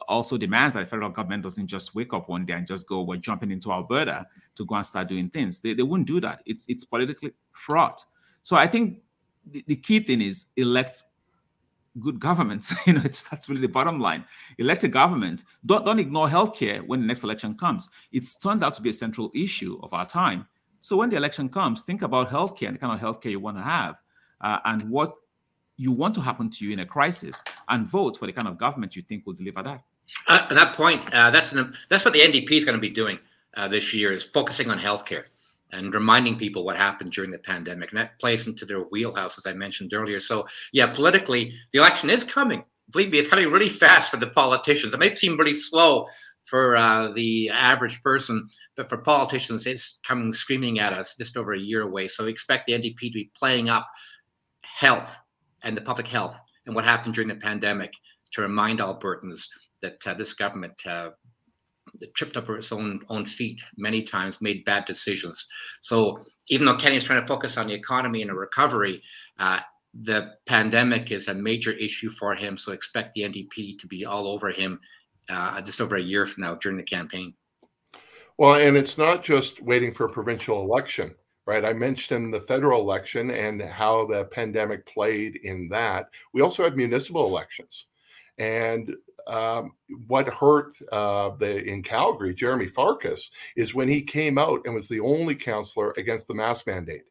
also demands that the federal government doesn't just wake up one day and just go, we're jumping into Alberta to go and start doing things. They, they wouldn't do that. It's it's politically fraught. So I think the, the key thing is elect good governments. you know, it's that's really the bottom line. Elect a government. Don't don't ignore healthcare when the next election comes. It's turned out to be a central issue of our time. So when the election comes, think about healthcare and the kind of healthcare you want to have, uh, and what you want to happen to you in a crisis and vote for the kind of government you think will deliver that. Uh, at that point, uh, that's an, that's what the NDP is going to be doing uh, this year is focusing on healthcare and reminding people what happened during the pandemic, and that plays into their wheelhouse, as I mentioned earlier. So, yeah, politically, the election is coming. Believe me, it's coming really fast for the politicians. It might seem really slow for uh, the average person, but for politicians, it's coming screaming at us just over a year away. So, we expect the NDP to be playing up health and the public health and what happened during the pandemic to remind Albertans that uh, this government uh, tripped up its own own feet many times, made bad decisions. So even though Kenney is trying to focus on the economy and a recovery, uh, the pandemic is a major issue for him. So expect the NDP to be all over him uh, just over a year from now during the campaign. Well, and it's not just waiting for a provincial election right? I mentioned the federal election and how the pandemic played in that. We also had municipal elections. And um, what hurt uh, the in Calgary, Jeremy Farkas, is when he came out and was the only councillor against the mask mandate.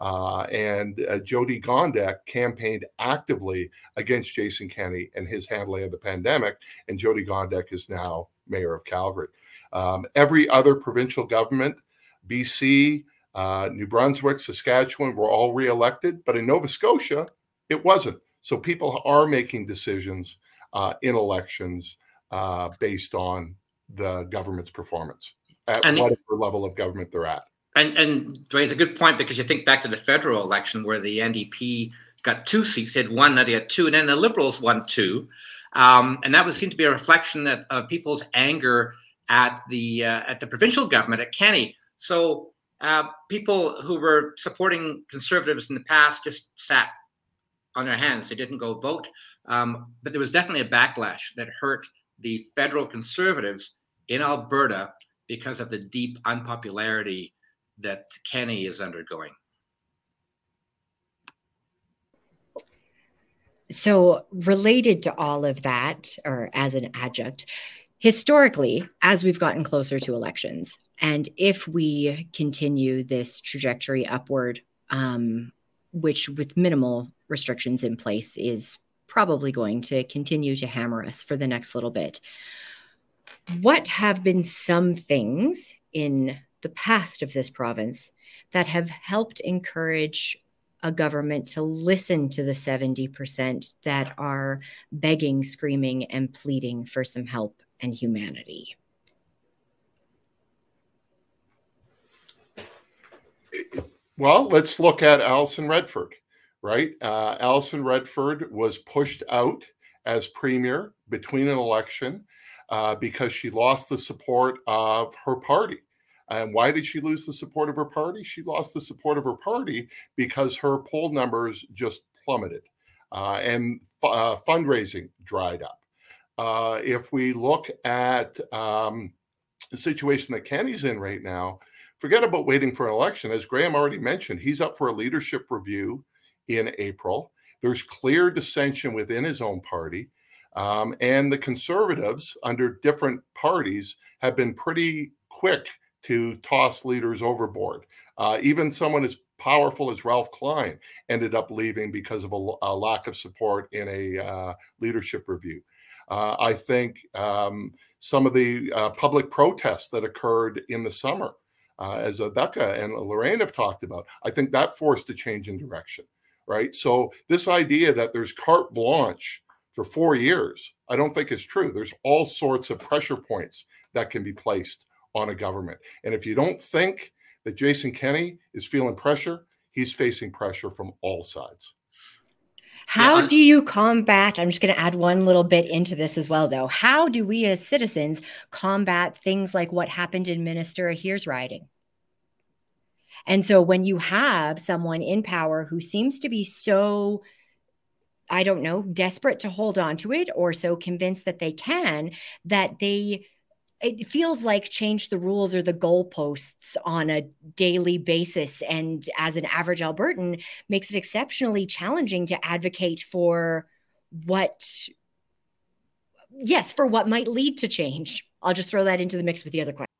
Uh, and uh, Jyoti Gondek campaigned actively against Jason Kenney and his handling of the pandemic. And Jyoti Gondek is now mayor of Calgary. Um, every other provincial government, BC, uh, New Brunswick, Saskatchewan were all reelected, but in Nova Scotia, it wasn't. So people are making decisions uh, in elections uh, based on the government's performance at and whatever it, level of government they're at. And and Duane's a good point because you think back to the federal election where the NDP got two seats, they had one, now they had two, and then the Liberals won two, um, and that would seem to be a reflection of, of people's anger at the uh, at the provincial government at Kenney. So uh, people who were supporting conservatives in the past just sat on their hands. They didn't go vote. Um, but there was definitely a backlash that hurt the federal conservatives in Alberta because of the deep unpopularity that Kenney is undergoing. So, related to all of that, or as an adjunct, historically, as we've gotten closer to elections, and if we continue this trajectory upward, um, which with minimal restrictions in place is probably going to continue to hammer us for the next little bit. What have been some things in the past of this province that have helped encourage a government to listen to the 70% that are begging, screaming, and pleading for some help and humanity? Well, let's look at Alison Redford, right? Uh, Alison Redford was pushed out as premier between an election uh, because she lost the support of her party. And why did she lose the support of her party? She lost the support of her party because her poll numbers just plummeted. uh, and uh, fundraising dried up. Uh, if we look at um, the situation that Kenney's in right now, forget about waiting for an election. As Graham already mentioned, he's up for a leadership review in April. There's clear dissension within his own party. Um, and the conservatives, under different parties, have been pretty quick to toss leaders overboard. Uh, even someone as powerful as Ralph Klein ended up leaving because of a, a lack of support in a uh, leadership review. Uh, I think um, some of the uh, public protests that occurred in the summer, uh, as Becca and Lorian have talked about, I think that forced a change in direction, right? So this idea that there's carte blanche for four years, I don't think is true. There's all sorts of pressure points that can be placed on a government. And if you don't think that Jason Kenney is feeling pressure, he's facing pressure from all sides. How yeah. do you combat? I'm just going to add one little bit into this as well, though. How do we as citizens combat things like what happened in Minister Aheer's riding? And so when you have someone in power who seems to be so, I don't know, desperate to hold on to it or so convinced that they can, that they it feels like change the rules or the goalposts on a daily basis. And as an average albertan makes it exceptionally challenging to advocate for what yes for what might lead to change. I'll just throw that into the mix with the other question.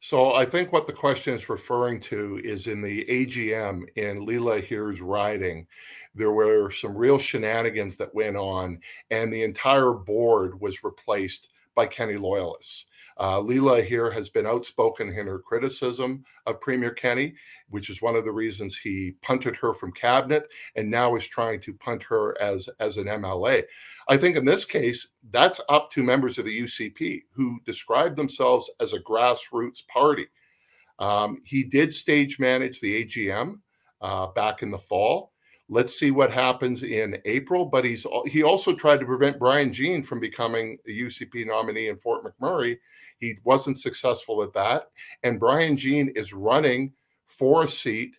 So I think what the question is referring to is in the AGM in Leela Aheer's riding, there were some real shenanigans that went on, and the entire board was replaced by Kenney loyalists. Uh, Leela Aheer has been outspoken in her criticism of Premier Kenney, which is one of the reasons he punted her from cabinet and now is trying to punt her as, as an MLA. I think in this case, that's up to members of the UCP who describe themselves as a grassroots party. Um, he did stage manage the AGM uh, back in the fall. Let's see what happens in April. But he's he also tried to prevent Brian Jean from becoming a UCP nominee in Fort McMurray. He wasn't successful at that. And Brian Jean is running for a seat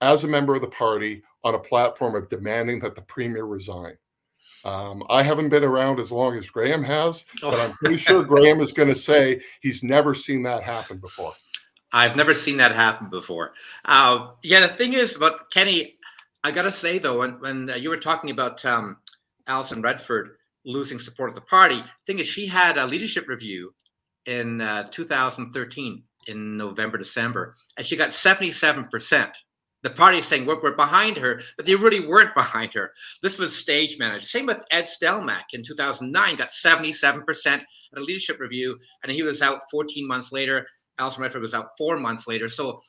as a member of the party on a platform of demanding that the premier resign. Um, I haven't been around as long as Graham has, but I'm pretty sure Graham is going to say he's never seen that happen before. I've never seen that happen before. Uh, yeah, the thing is but Kenney, I got to say though, when when uh, you were talking about um, Alison Redford losing support of the party, the thing is she had a leadership review in uh, 2013 in November December, and she got 77 percent. The party is saying we're, we're behind her, but they really weren't behind her. This was stage managed. Same with Ed Stelmach in 2009, got 77 percent at a leadership review, and he was out 14 months later. Alison Redford was out four months later. So,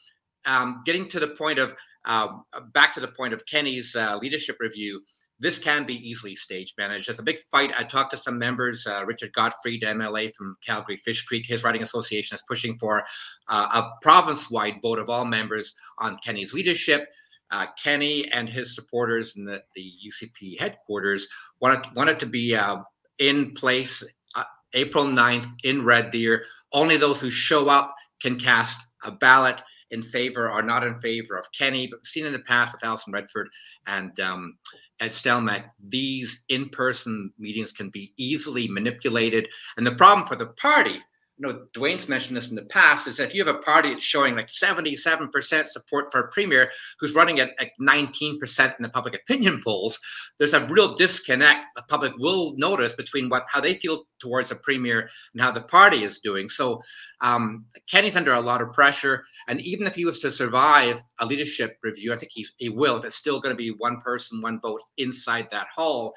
um, getting to the point of uh, back to the point of Kenney's uh, leadership review, this can be easily stage managed. There's a big fight. I talked to some members, uh, Richard Gottfried, MLA from Calgary Fish Creek, his riding association is pushing for uh, a province wide vote of all members on Kenney's leadership. Uh, Kenney and his supporters in the, the UCP headquarters wanted, wanted to be uh, in place uh, April 9th in Red Deer. Only those who show up can cast a ballot in favor or not in favor of Kenney, but seen in the past with Alison Redford and um, Ed Stelmach, these in-person meetings can be easily manipulated. And the problem for the party know, Duane's mentioned this in the past, is that if you have a party that's showing like 77% support for a premier who's running at like 19% in the public opinion polls, there's a real disconnect the public will notice between what how they feel towards a premier and how the party is doing. So um, Kenney's under a lot of pressure. And even if he was to survive a leadership review, I think he, he will, if it's still going to be one person, one vote inside that hall,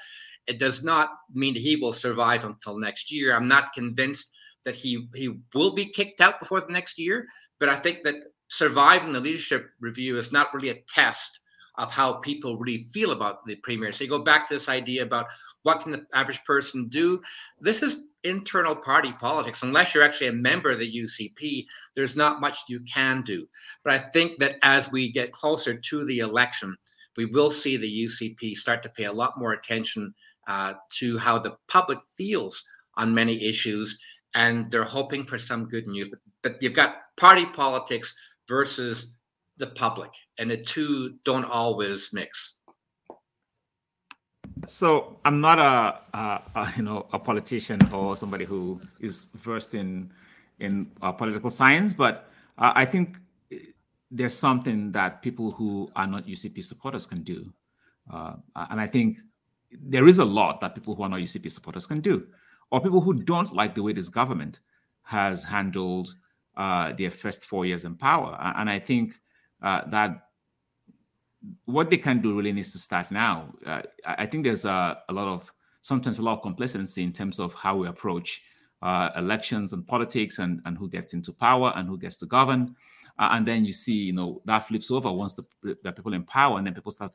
it does not mean he will survive until next year. I'm not convinced that he he will be kicked out before the next year. But I think that surviving the leadership review is not really a test of how people really feel about the premier. So you go back to this idea about what can the average person do. This is internal party politics. Unless you're actually a member of the UCP, there's not much you can do. But I think that as we get closer to the election, we will see the UCP start to pay a lot more attention uh, to how the public feels on many issues and they're hoping for some good news. But, but you've got party politics versus the public, and the two don't always mix. So I'm not a, a, a, you know a politician or somebody who is versed in in uh, political science, but uh, I think there's something that people who are not UCP supporters can do, uh, and I think there is a lot that people who are not UCP supporters can do, or people who don't like the way this government has handled uh, their first four years in power, and I think uh, that what they can do really needs to start now. Uh, I think there's a, a, lot of sometimes a lot of complacency in terms of how we approach uh, elections and politics and, and who gets into power and who gets to govern. And then you see, you know, that flips over once the, the people in power and then people start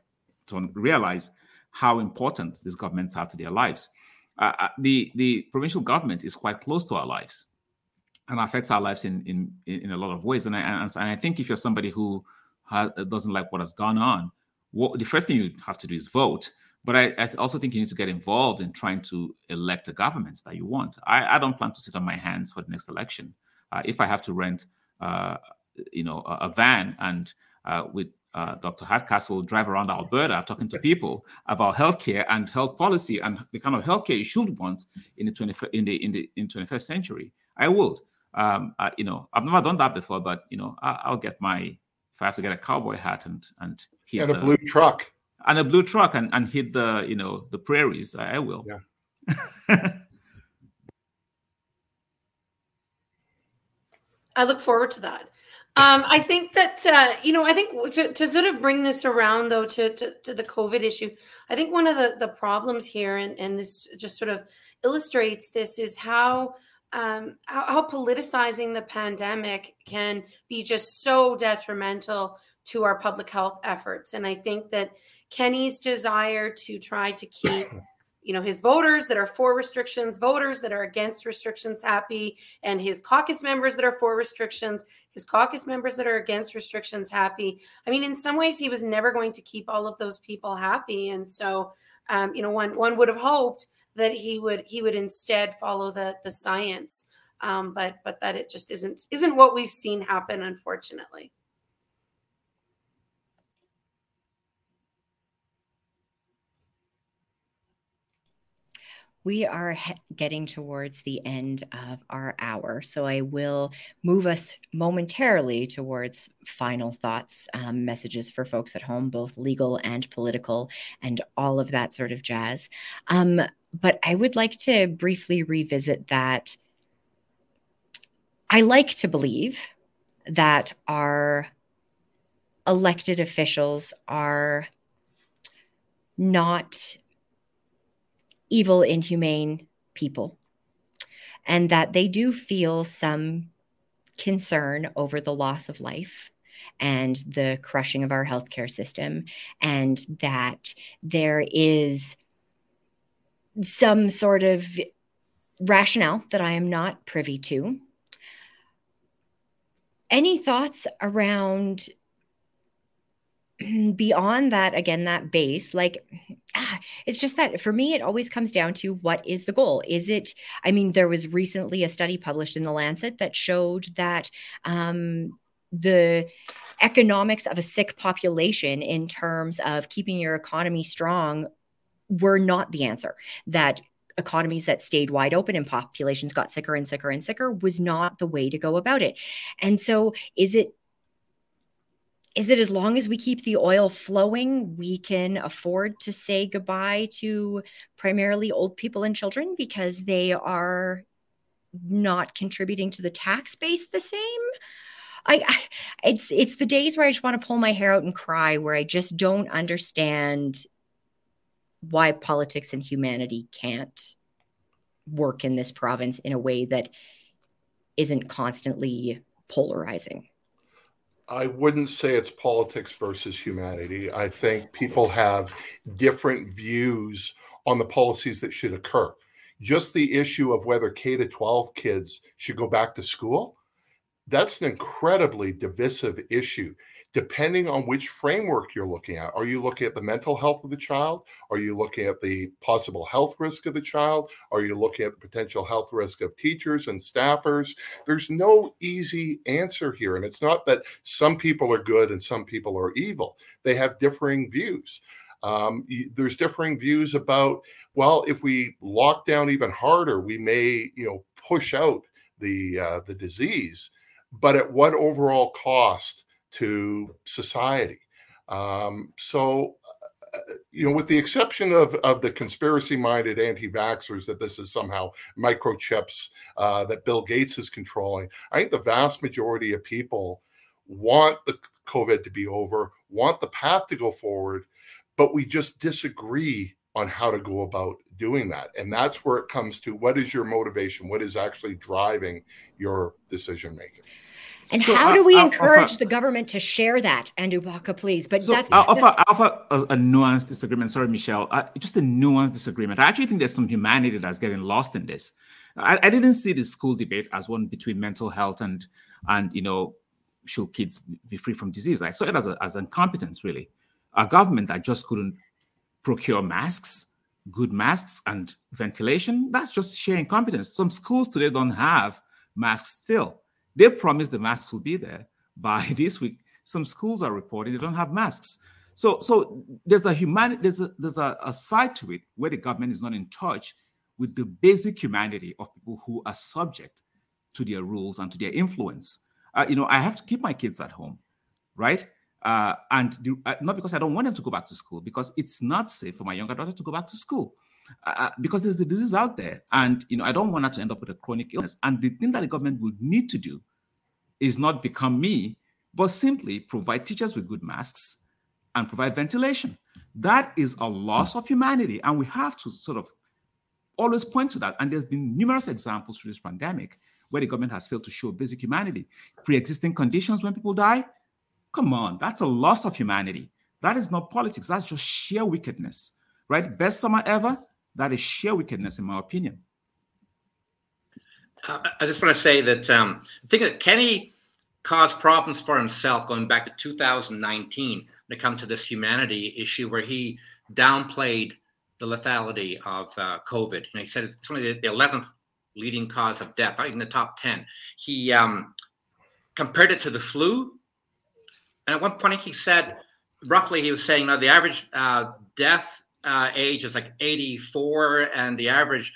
to realize how important these governments are to their lives. Uh, uh, the the provincial government is quite close to our lives and affects our lives in in in a lot of ways. And I, and I think if you're somebody who doesn't like what has gone on, what, the first thing you have to do is vote. But I, I, also think you need to get involved in trying to elect the governments that you want. I, I don't plan to sit on my hands for the next election. Uh, if I have to rent, uh, you know, a, a van and uh, with uh, Dr. Hardcastle drive around Alberta talking to people about healthcare and health policy and the kind of healthcare you should want in the 20, in the in the in 21st century, I would. Um, you know, I've never done that before, but you know, I, will get my if I have to get a cowboy hat and and hit and a the, blue truck and a blue truck and and hit the you know the prairies, I, I will. Yeah. I look forward to that. Um, I think that uh, you know, I think to, to, sort of bring this around though to, to, to the COVID issue, I think one of the the problems here, and and this just sort of illustrates this, is how um, how, how politicizing the pandemic can be just so detrimental to our public health efforts. And I think that Kenney's desire to try to keep you know his voters that are for restrictions voters that are against restrictions happy and his caucus members that are for restrictions his caucus members that are against restrictions happy. I mean in some ways he was never going to keep all of those people happy and so um, you know one one would have hoped that he would he would instead follow the the science. Um, but but that it just isn't isn't what we've seen happen unfortunately we are he- getting towards the end of our hour. So I will move us momentarily towards final thoughts, um, messages for folks at home, both legal and political, and all of that sort of jazz. Um, but I would like to briefly revisit that. I like to believe that our elected officials are not evil, inhumane people, and that they do feel some concern over the loss of life and the crushing of our healthcare system, and that there is some sort of rationale that I am not privy to. Any thoughts around beyond that, again, that base? Like, ah, it's just that for me, it always comes down to what is the goal? Is it, I mean, there was recently a study published in The Lancet that showed that um, the economics of a sick population in terms of keeping your economy strong were not the answer. That economies that stayed wide open and populations got sicker and sicker and sicker was not the way to go about it. And so is it is it as long as we keep the oil flowing, we can afford to say goodbye to primarily old people and children because they are not contributing to the tax base the same? I, I, it's it's the days where I just want to pull my hair out and cry where I just don't understand why politics and humanity can't work in this province in a way that isn't constantly polarizing. I wouldn't say it's politics versus humanity. I think people have different views on the policies that should occur. Just the issue of whether K to 12 kids should go back to school, that's an incredibly divisive issue depending on which framework you're looking at. Are you looking at the mental health of the child? Are you looking at the possible health risk of the child? Are you looking at the potential health risk of teachers and staffers? There's no easy answer here. And it's not that some people are good and some people are evil, they have differing views. Um, there's differing views about well, if we lock down even harder, we may you know push out the uh, the disease, but at what overall cost to society? Um, so you know, with the exception of, of the conspiracy minded anti vaxxers that this is somehow microchips uh, that Bill Gates is controlling, I think the vast majority of people want the COVID to be over, want the path to go forward, but we just disagree on how to go about doing that. And that's where it comes to what is your motivation? What is actually driving your decision making? And so how do we I'll, encourage I'll, the government to share that, Andrew Baca, please? But so that's I'll offer, offer a, a, nuanced disagreement. Sorry, Michelle. Uh, just a nuanced disagreement. I actually think there's some humanity that's getting lost in this. I, I, didn't see the school debate as one between mental health and and you know should kids be free from disease. I saw it as a, as incompetence, really. A government that just couldn't procure masks, good masks, and ventilation. That's just sheer incompetence. Some schools today don't have masks still they promised the masks will be there by this week. Some schools are reporting they don't have masks. So, so there's a humanity, there's a there's a, a side to it where the government is not in touch with the basic humanity of people who are subject to their rules and to their influence. Uh, you know, I have to keep my kids at home, right? Uh, and the, uh, not because I don't want them to go back to school, because it's not safe for my younger daughter to go back to school. Uh, because there's a disease out there, and you know I don't want her to end up with a chronic illness. And the thing that the government would need to do is not become me, but simply provide teachers with good masks and provide ventilation. That is a loss of humanity, and we have to sort of always point to that. And there's been numerous examples through this pandemic where the government has failed to show basic humanity. Pre-existing conditions when people die, come on, that's a loss of humanity. That is not politics. That's just sheer wickedness, right? Best summer ever. That is sheer wickedness, in my opinion. Uh, I just want to say that um, I think that Kenney caused problems for himself going back to 2019 when it comes to this humanity issue, where he downplayed the lethality of uh, COVID. And he said it's only the 11th leading cause of death, not even the top 10. He um, compared it to the flu. And at one point, he said, roughly, he was saying, now the average uh, death uh, age is like 84, and the average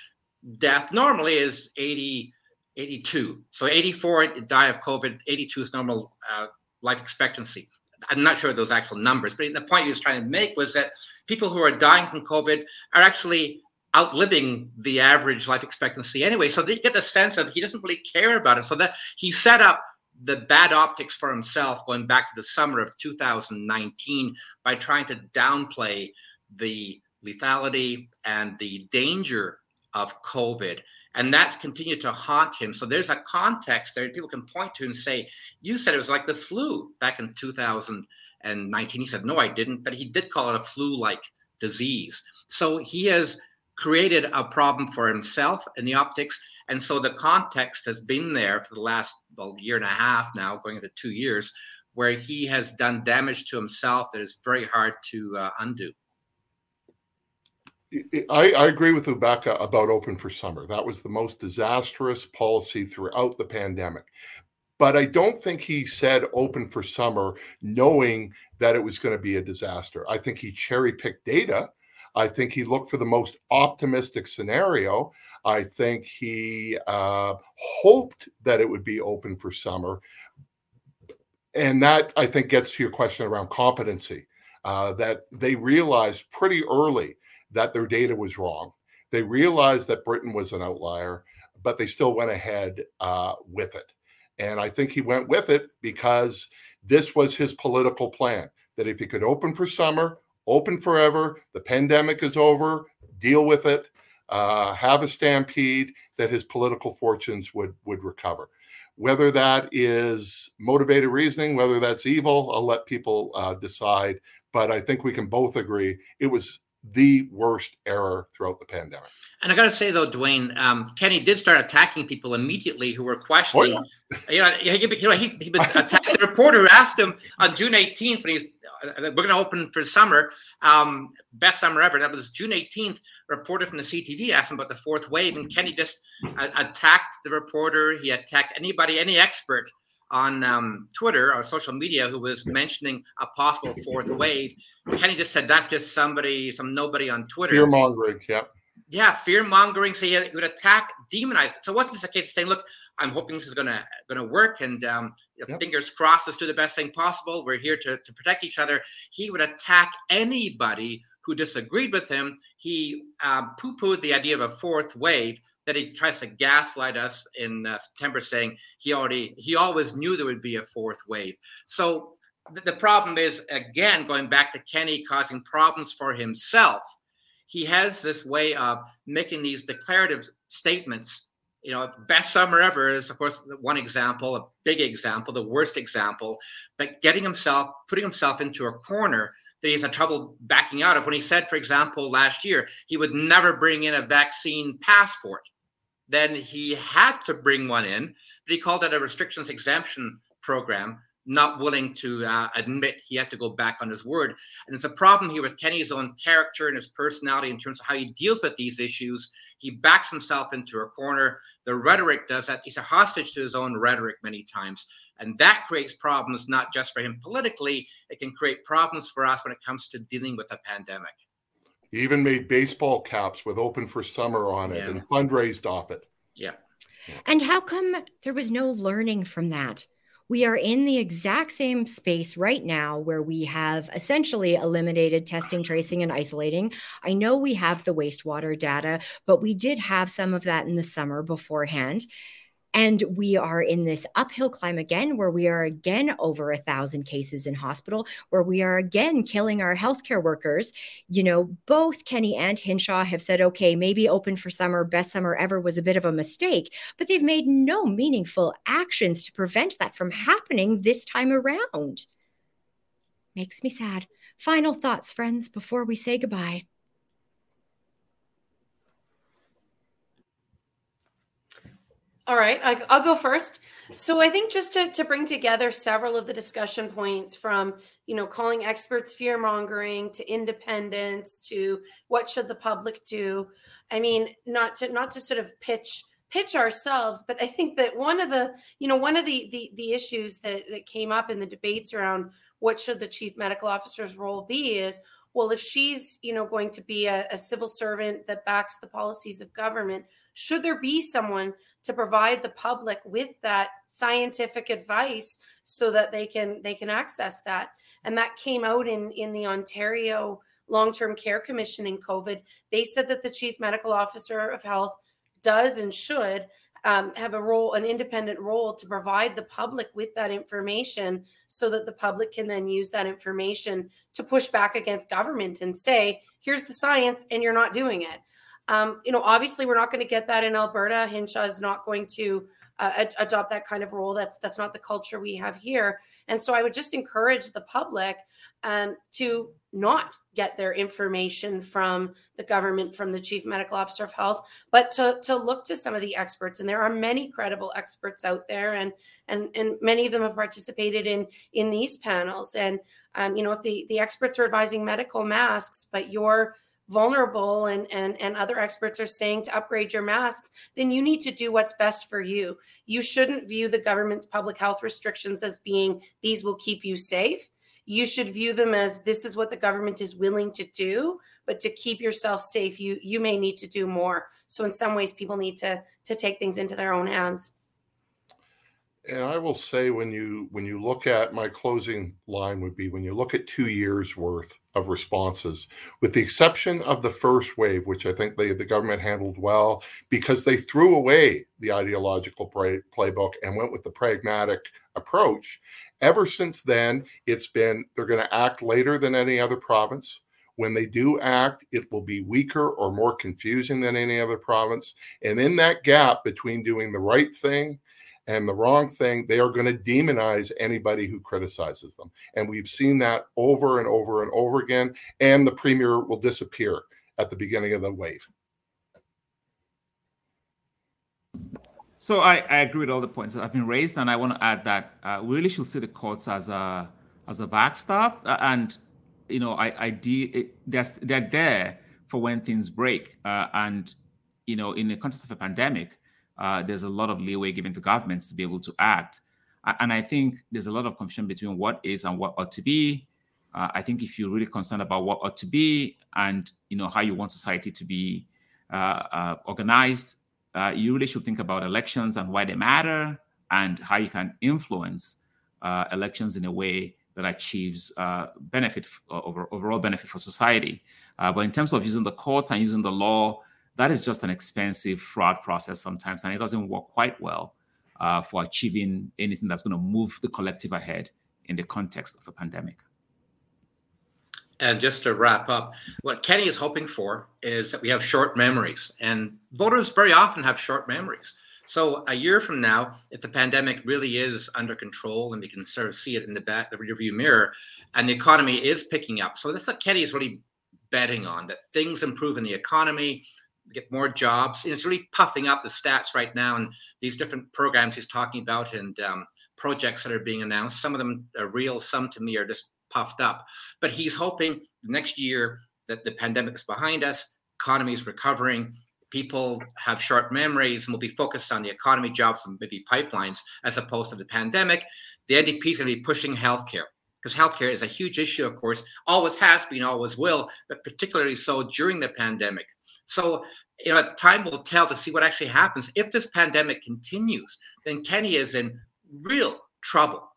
death normally is 80, 82. So 84 die of COVID, 82 is normal uh, life expectancy. I'm not sure those actual numbers, but the point he was trying to make was that people who are dying from COVID are actually outliving the average life expectancy anyway. So they get the sense of he doesn't really care about it. So that he set up the bad optics for himself going back to the summer of 2019 by trying to downplay the lethality and the danger of COVID. And that's continued to haunt him. So there's a context there people can point to and say, You said it was like the flu back in 2019. He said, No, I didn't. But he did call it a flu like disease. So he has created a problem for himself in the optics. And so the context has been there for the last well, year and a half now, going into two years, where he has done damage to himself that is very hard to uh, undo. I, I, agree with Ubaka about open for summer. That was the most disastrous policy throughout the pandemic. But I don't think he said open for summer knowing that it was going to be a disaster. I think he cherry picked data. I think he looked for the most optimistic scenario. I think he uh, hoped that it would be open for summer. And that, I think, gets to your question around competency. Uh, that they realized pretty early that their data was wrong. They realized that Britain was an outlier, but they still went ahead uh, with it. And I think he went with it because this was his political plan that if he could open for summer, open forever, the pandemic is over, deal with it, uh, have a stampede, that his political fortunes would would recover. Whether that is motivated reasoning, whether that's evil, I'll let people uh, decide. But I think we can both agree it was the worst error throughout the pandemic. And I got to say though, Duane, um, Kenney did start attacking people immediately who were questioning. Oh, yeah. You know, he, you know, he, he attacked the reporter who asked him on June 18th when he's uh, we're going to open for summer, um, best summer ever. That was June 18th. Reporter from the CTV asked him about the fourth wave, and Kenney just uh, attacked the reporter. He attacked anybody, any expert on um, Twitter or social media who was mentioning a possible fourth wave. Kenney just said that's just somebody, some nobody on Twitter. Fear mongering, yeah. Yeah, fear mongering. So he would attack, demonize. So wasn't this a case of saying, "Look, I'm hoping this is gonna gonna work, and um, yep. fingers crossed, let's do the best thing possible. We're here to to protect each other." He would attack anybody who disagreed with him. He uh, poo-pooed the idea of a fourth wave, that he tries to gaslight us in uh, September, saying he already he always knew there would be a fourth wave. So th- the problem is again going back to Kenney causing problems for himself. He has this way of making these declarative statements. You know, best summer ever is of course one example, a big example, the worst example, but getting himself putting himself into a corner that he's had trouble backing out of when he said, for example, last year, he would never bring in a vaccine passport then he had to bring one in, but he called it a restrictions exemption program, not willing to uh, admit he had to go back on his word. And it's a problem here with Kenney's own character and his personality in terms of how he deals with these issues. He backs himself into a corner. The rhetoric does that. He's a hostage to his own rhetoric many times. And that creates problems, not just for him politically, it can create problems for us when it comes to dealing with a pandemic. He even made baseball caps with open for summer on it yeah. and fundraised off it. Yeah. And how come there was no learning from that? We are in the exact same space right now where we have essentially eliminated testing, tracing, and isolating. I know we have the wastewater data, but we did have some of that in the summer beforehand. And we are in this uphill climb again, where we are again over a thousand cases in hospital, where we are again killing our healthcare workers. You know, both Kenney and Hinshaw have said, okay, maybe open for summer, best summer ever was a bit of a mistake, but they've made no meaningful actions to prevent that from happening this time around. Makes me sad. Final thoughts, friends, before we say goodbye. All right, I, will go first. So I think just to, to bring together several of the discussion points from, you know, calling experts fear mongering to independence to what should the public do. I mean, not to not to sort of pitch pitch ourselves, but I think that one of the, you know, one of the the, the issues that, that came up in the debates around what should the chief medical officer's role be is well, if she's, you know, going to be a, a civil servant that backs the policies of government, should there be someone to provide the public with that scientific advice so that they can they can access that? And that came out in in the ontario long-term care commission in covid. They said that the chief medical officer of health does and should um, have a role an independent role to provide the public with that information so that the public can then use that information to push back against government and say here's the science and you're not doing it um, you know, obviously, we're not going to get that in Alberta. Hinshaw is not going to uh, ad- adopt that kind of role. That's that's not the culture we have here. And so, I would just encourage the public um, to not get their information from the government, from the chief medical officer of health, but to to look to some of the experts. And there are many credible experts out there, and and and many of them have participated in in these panels. And um, you know, if the the experts are advising medical masks, but you're vulnerable and, and and other experts are saying to upgrade your masks then you need to do what's best for you. You shouldn't view the government's public health restrictions as being these will keep you safe. You should view them as this is what the government is willing to do but to keep yourself safe you you may need to do more. So in some ways people need to to take things into their own hands and I will say when you when you look at my closing line would be when you look at two years worth of responses, with the exception of the first wave, which I think they, the government handled well because they threw away the ideological play, playbook and went with the pragmatic approach. Ever since then, it's been they're going to act later than any other province. When they do act, it will be weaker or more confusing than any other province. And in that gap between doing the right thing and the wrong thing, they are going to demonize anybody who criticizes them. And we've seen that over and over and over again. And the premier will disappear at the beginning of the wave. So I, I agree with all the points that have been raised, and I want to add that uh, we really should see the courts as a as a backstop, uh, and you know, I, I de- it, they're, they're there for when things break, uh, and you know, in the context of a pandemic, uh, there's a lot of leeway given to governments to be able to act. And I think there's a lot of confusion between what is and what ought to be. Uh, I think if you're really concerned about what ought to be and you know how you want society to be uh, uh, organized, uh, you really should think about elections and why they matter and how you can influence uh, elections in a way that achieves benefit over, overall benefit for society. but in terms of using the courts and using the law, that is just an expensive fraud process sometimes, and it doesn't work quite well uh, for achieving anything that's going to move the collective ahead in the context of a pandemic. And just to wrap up, what Kenney is hoping for is that we have short memories, and voters very often have short memories. So a year from now, if the pandemic really is under control and we can sort of see it in the back, the rearview mirror, and the economy is picking up, so that's what Kenney is really betting on that things improve in the economy, get more jobs. And it's really puffing up the stats right now. And these different programs he's talking about and um, projects that are being announced, some of them are real, some to me are just puffed up. But he's hoping next year that the pandemic is behind us, economy is recovering, people have short memories and will be focused on the economy, jobs, and maybe pipelines as opposed to the pandemic. The NDP is going to be pushing healthcare because healthcare is a huge issue, of course, always has been, always will, but particularly so during the pandemic. So, you know, time will tell to see what actually happens. If this pandemic continues, then Kenney is in real trouble.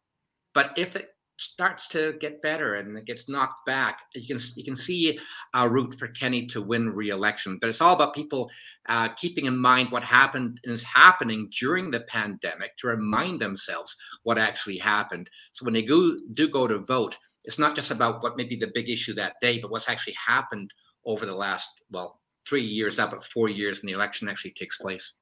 But if it starts to get better and it gets knocked back, you can you can see a route for Kenney to win re-election. But it's all about people uh, keeping in mind what happened and is happening during the pandemic to remind themselves what actually happened. So when they go do go to vote, it's not just about what may be the big issue that day, but what's actually happened over the last well three years now, but four years when the election actually takes place.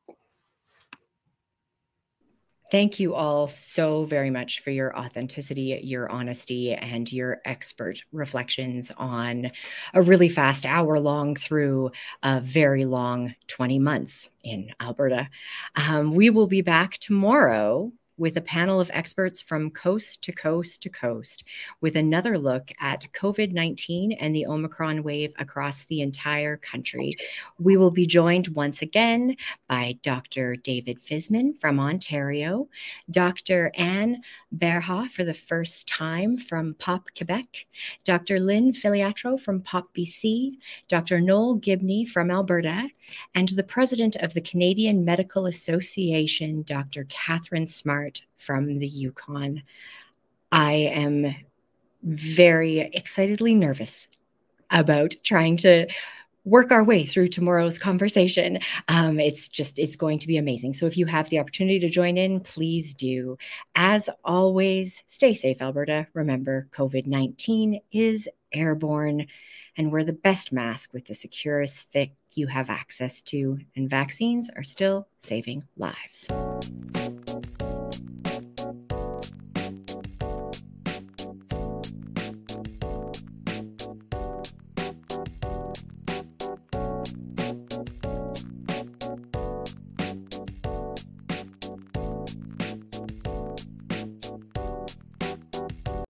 Thank you all so very much for your authenticity, your honesty, and your expert reflections on a really fast hour long through a very long 20 months in Alberta. Um, we will be back tomorrow with a panel of experts from coast to coast to coast with another look at COVID 19 and the Omicron wave across the entire country. We will be joined once again by Dr. David Fisman from Ontario, Dr. Anne Bhéreur for the first time from POP Quebec, Dr. Lynn Filiatrault from POP BC, Dr. Noel Gibney from Alberta, and the president of the Canadian Medical Association, Dr. Katharine Smart from the Yukon. I am very excitedly nervous about trying to work our way through tomorrow's conversation. Um, it's just, it's going to be amazing. So if you have the opportunity to join in, please do. As always, stay safe, Alberta. Remember, COVID 19 is airborne, and we're the best mask with the securest fit you have access to, and vaccines are still saving lives.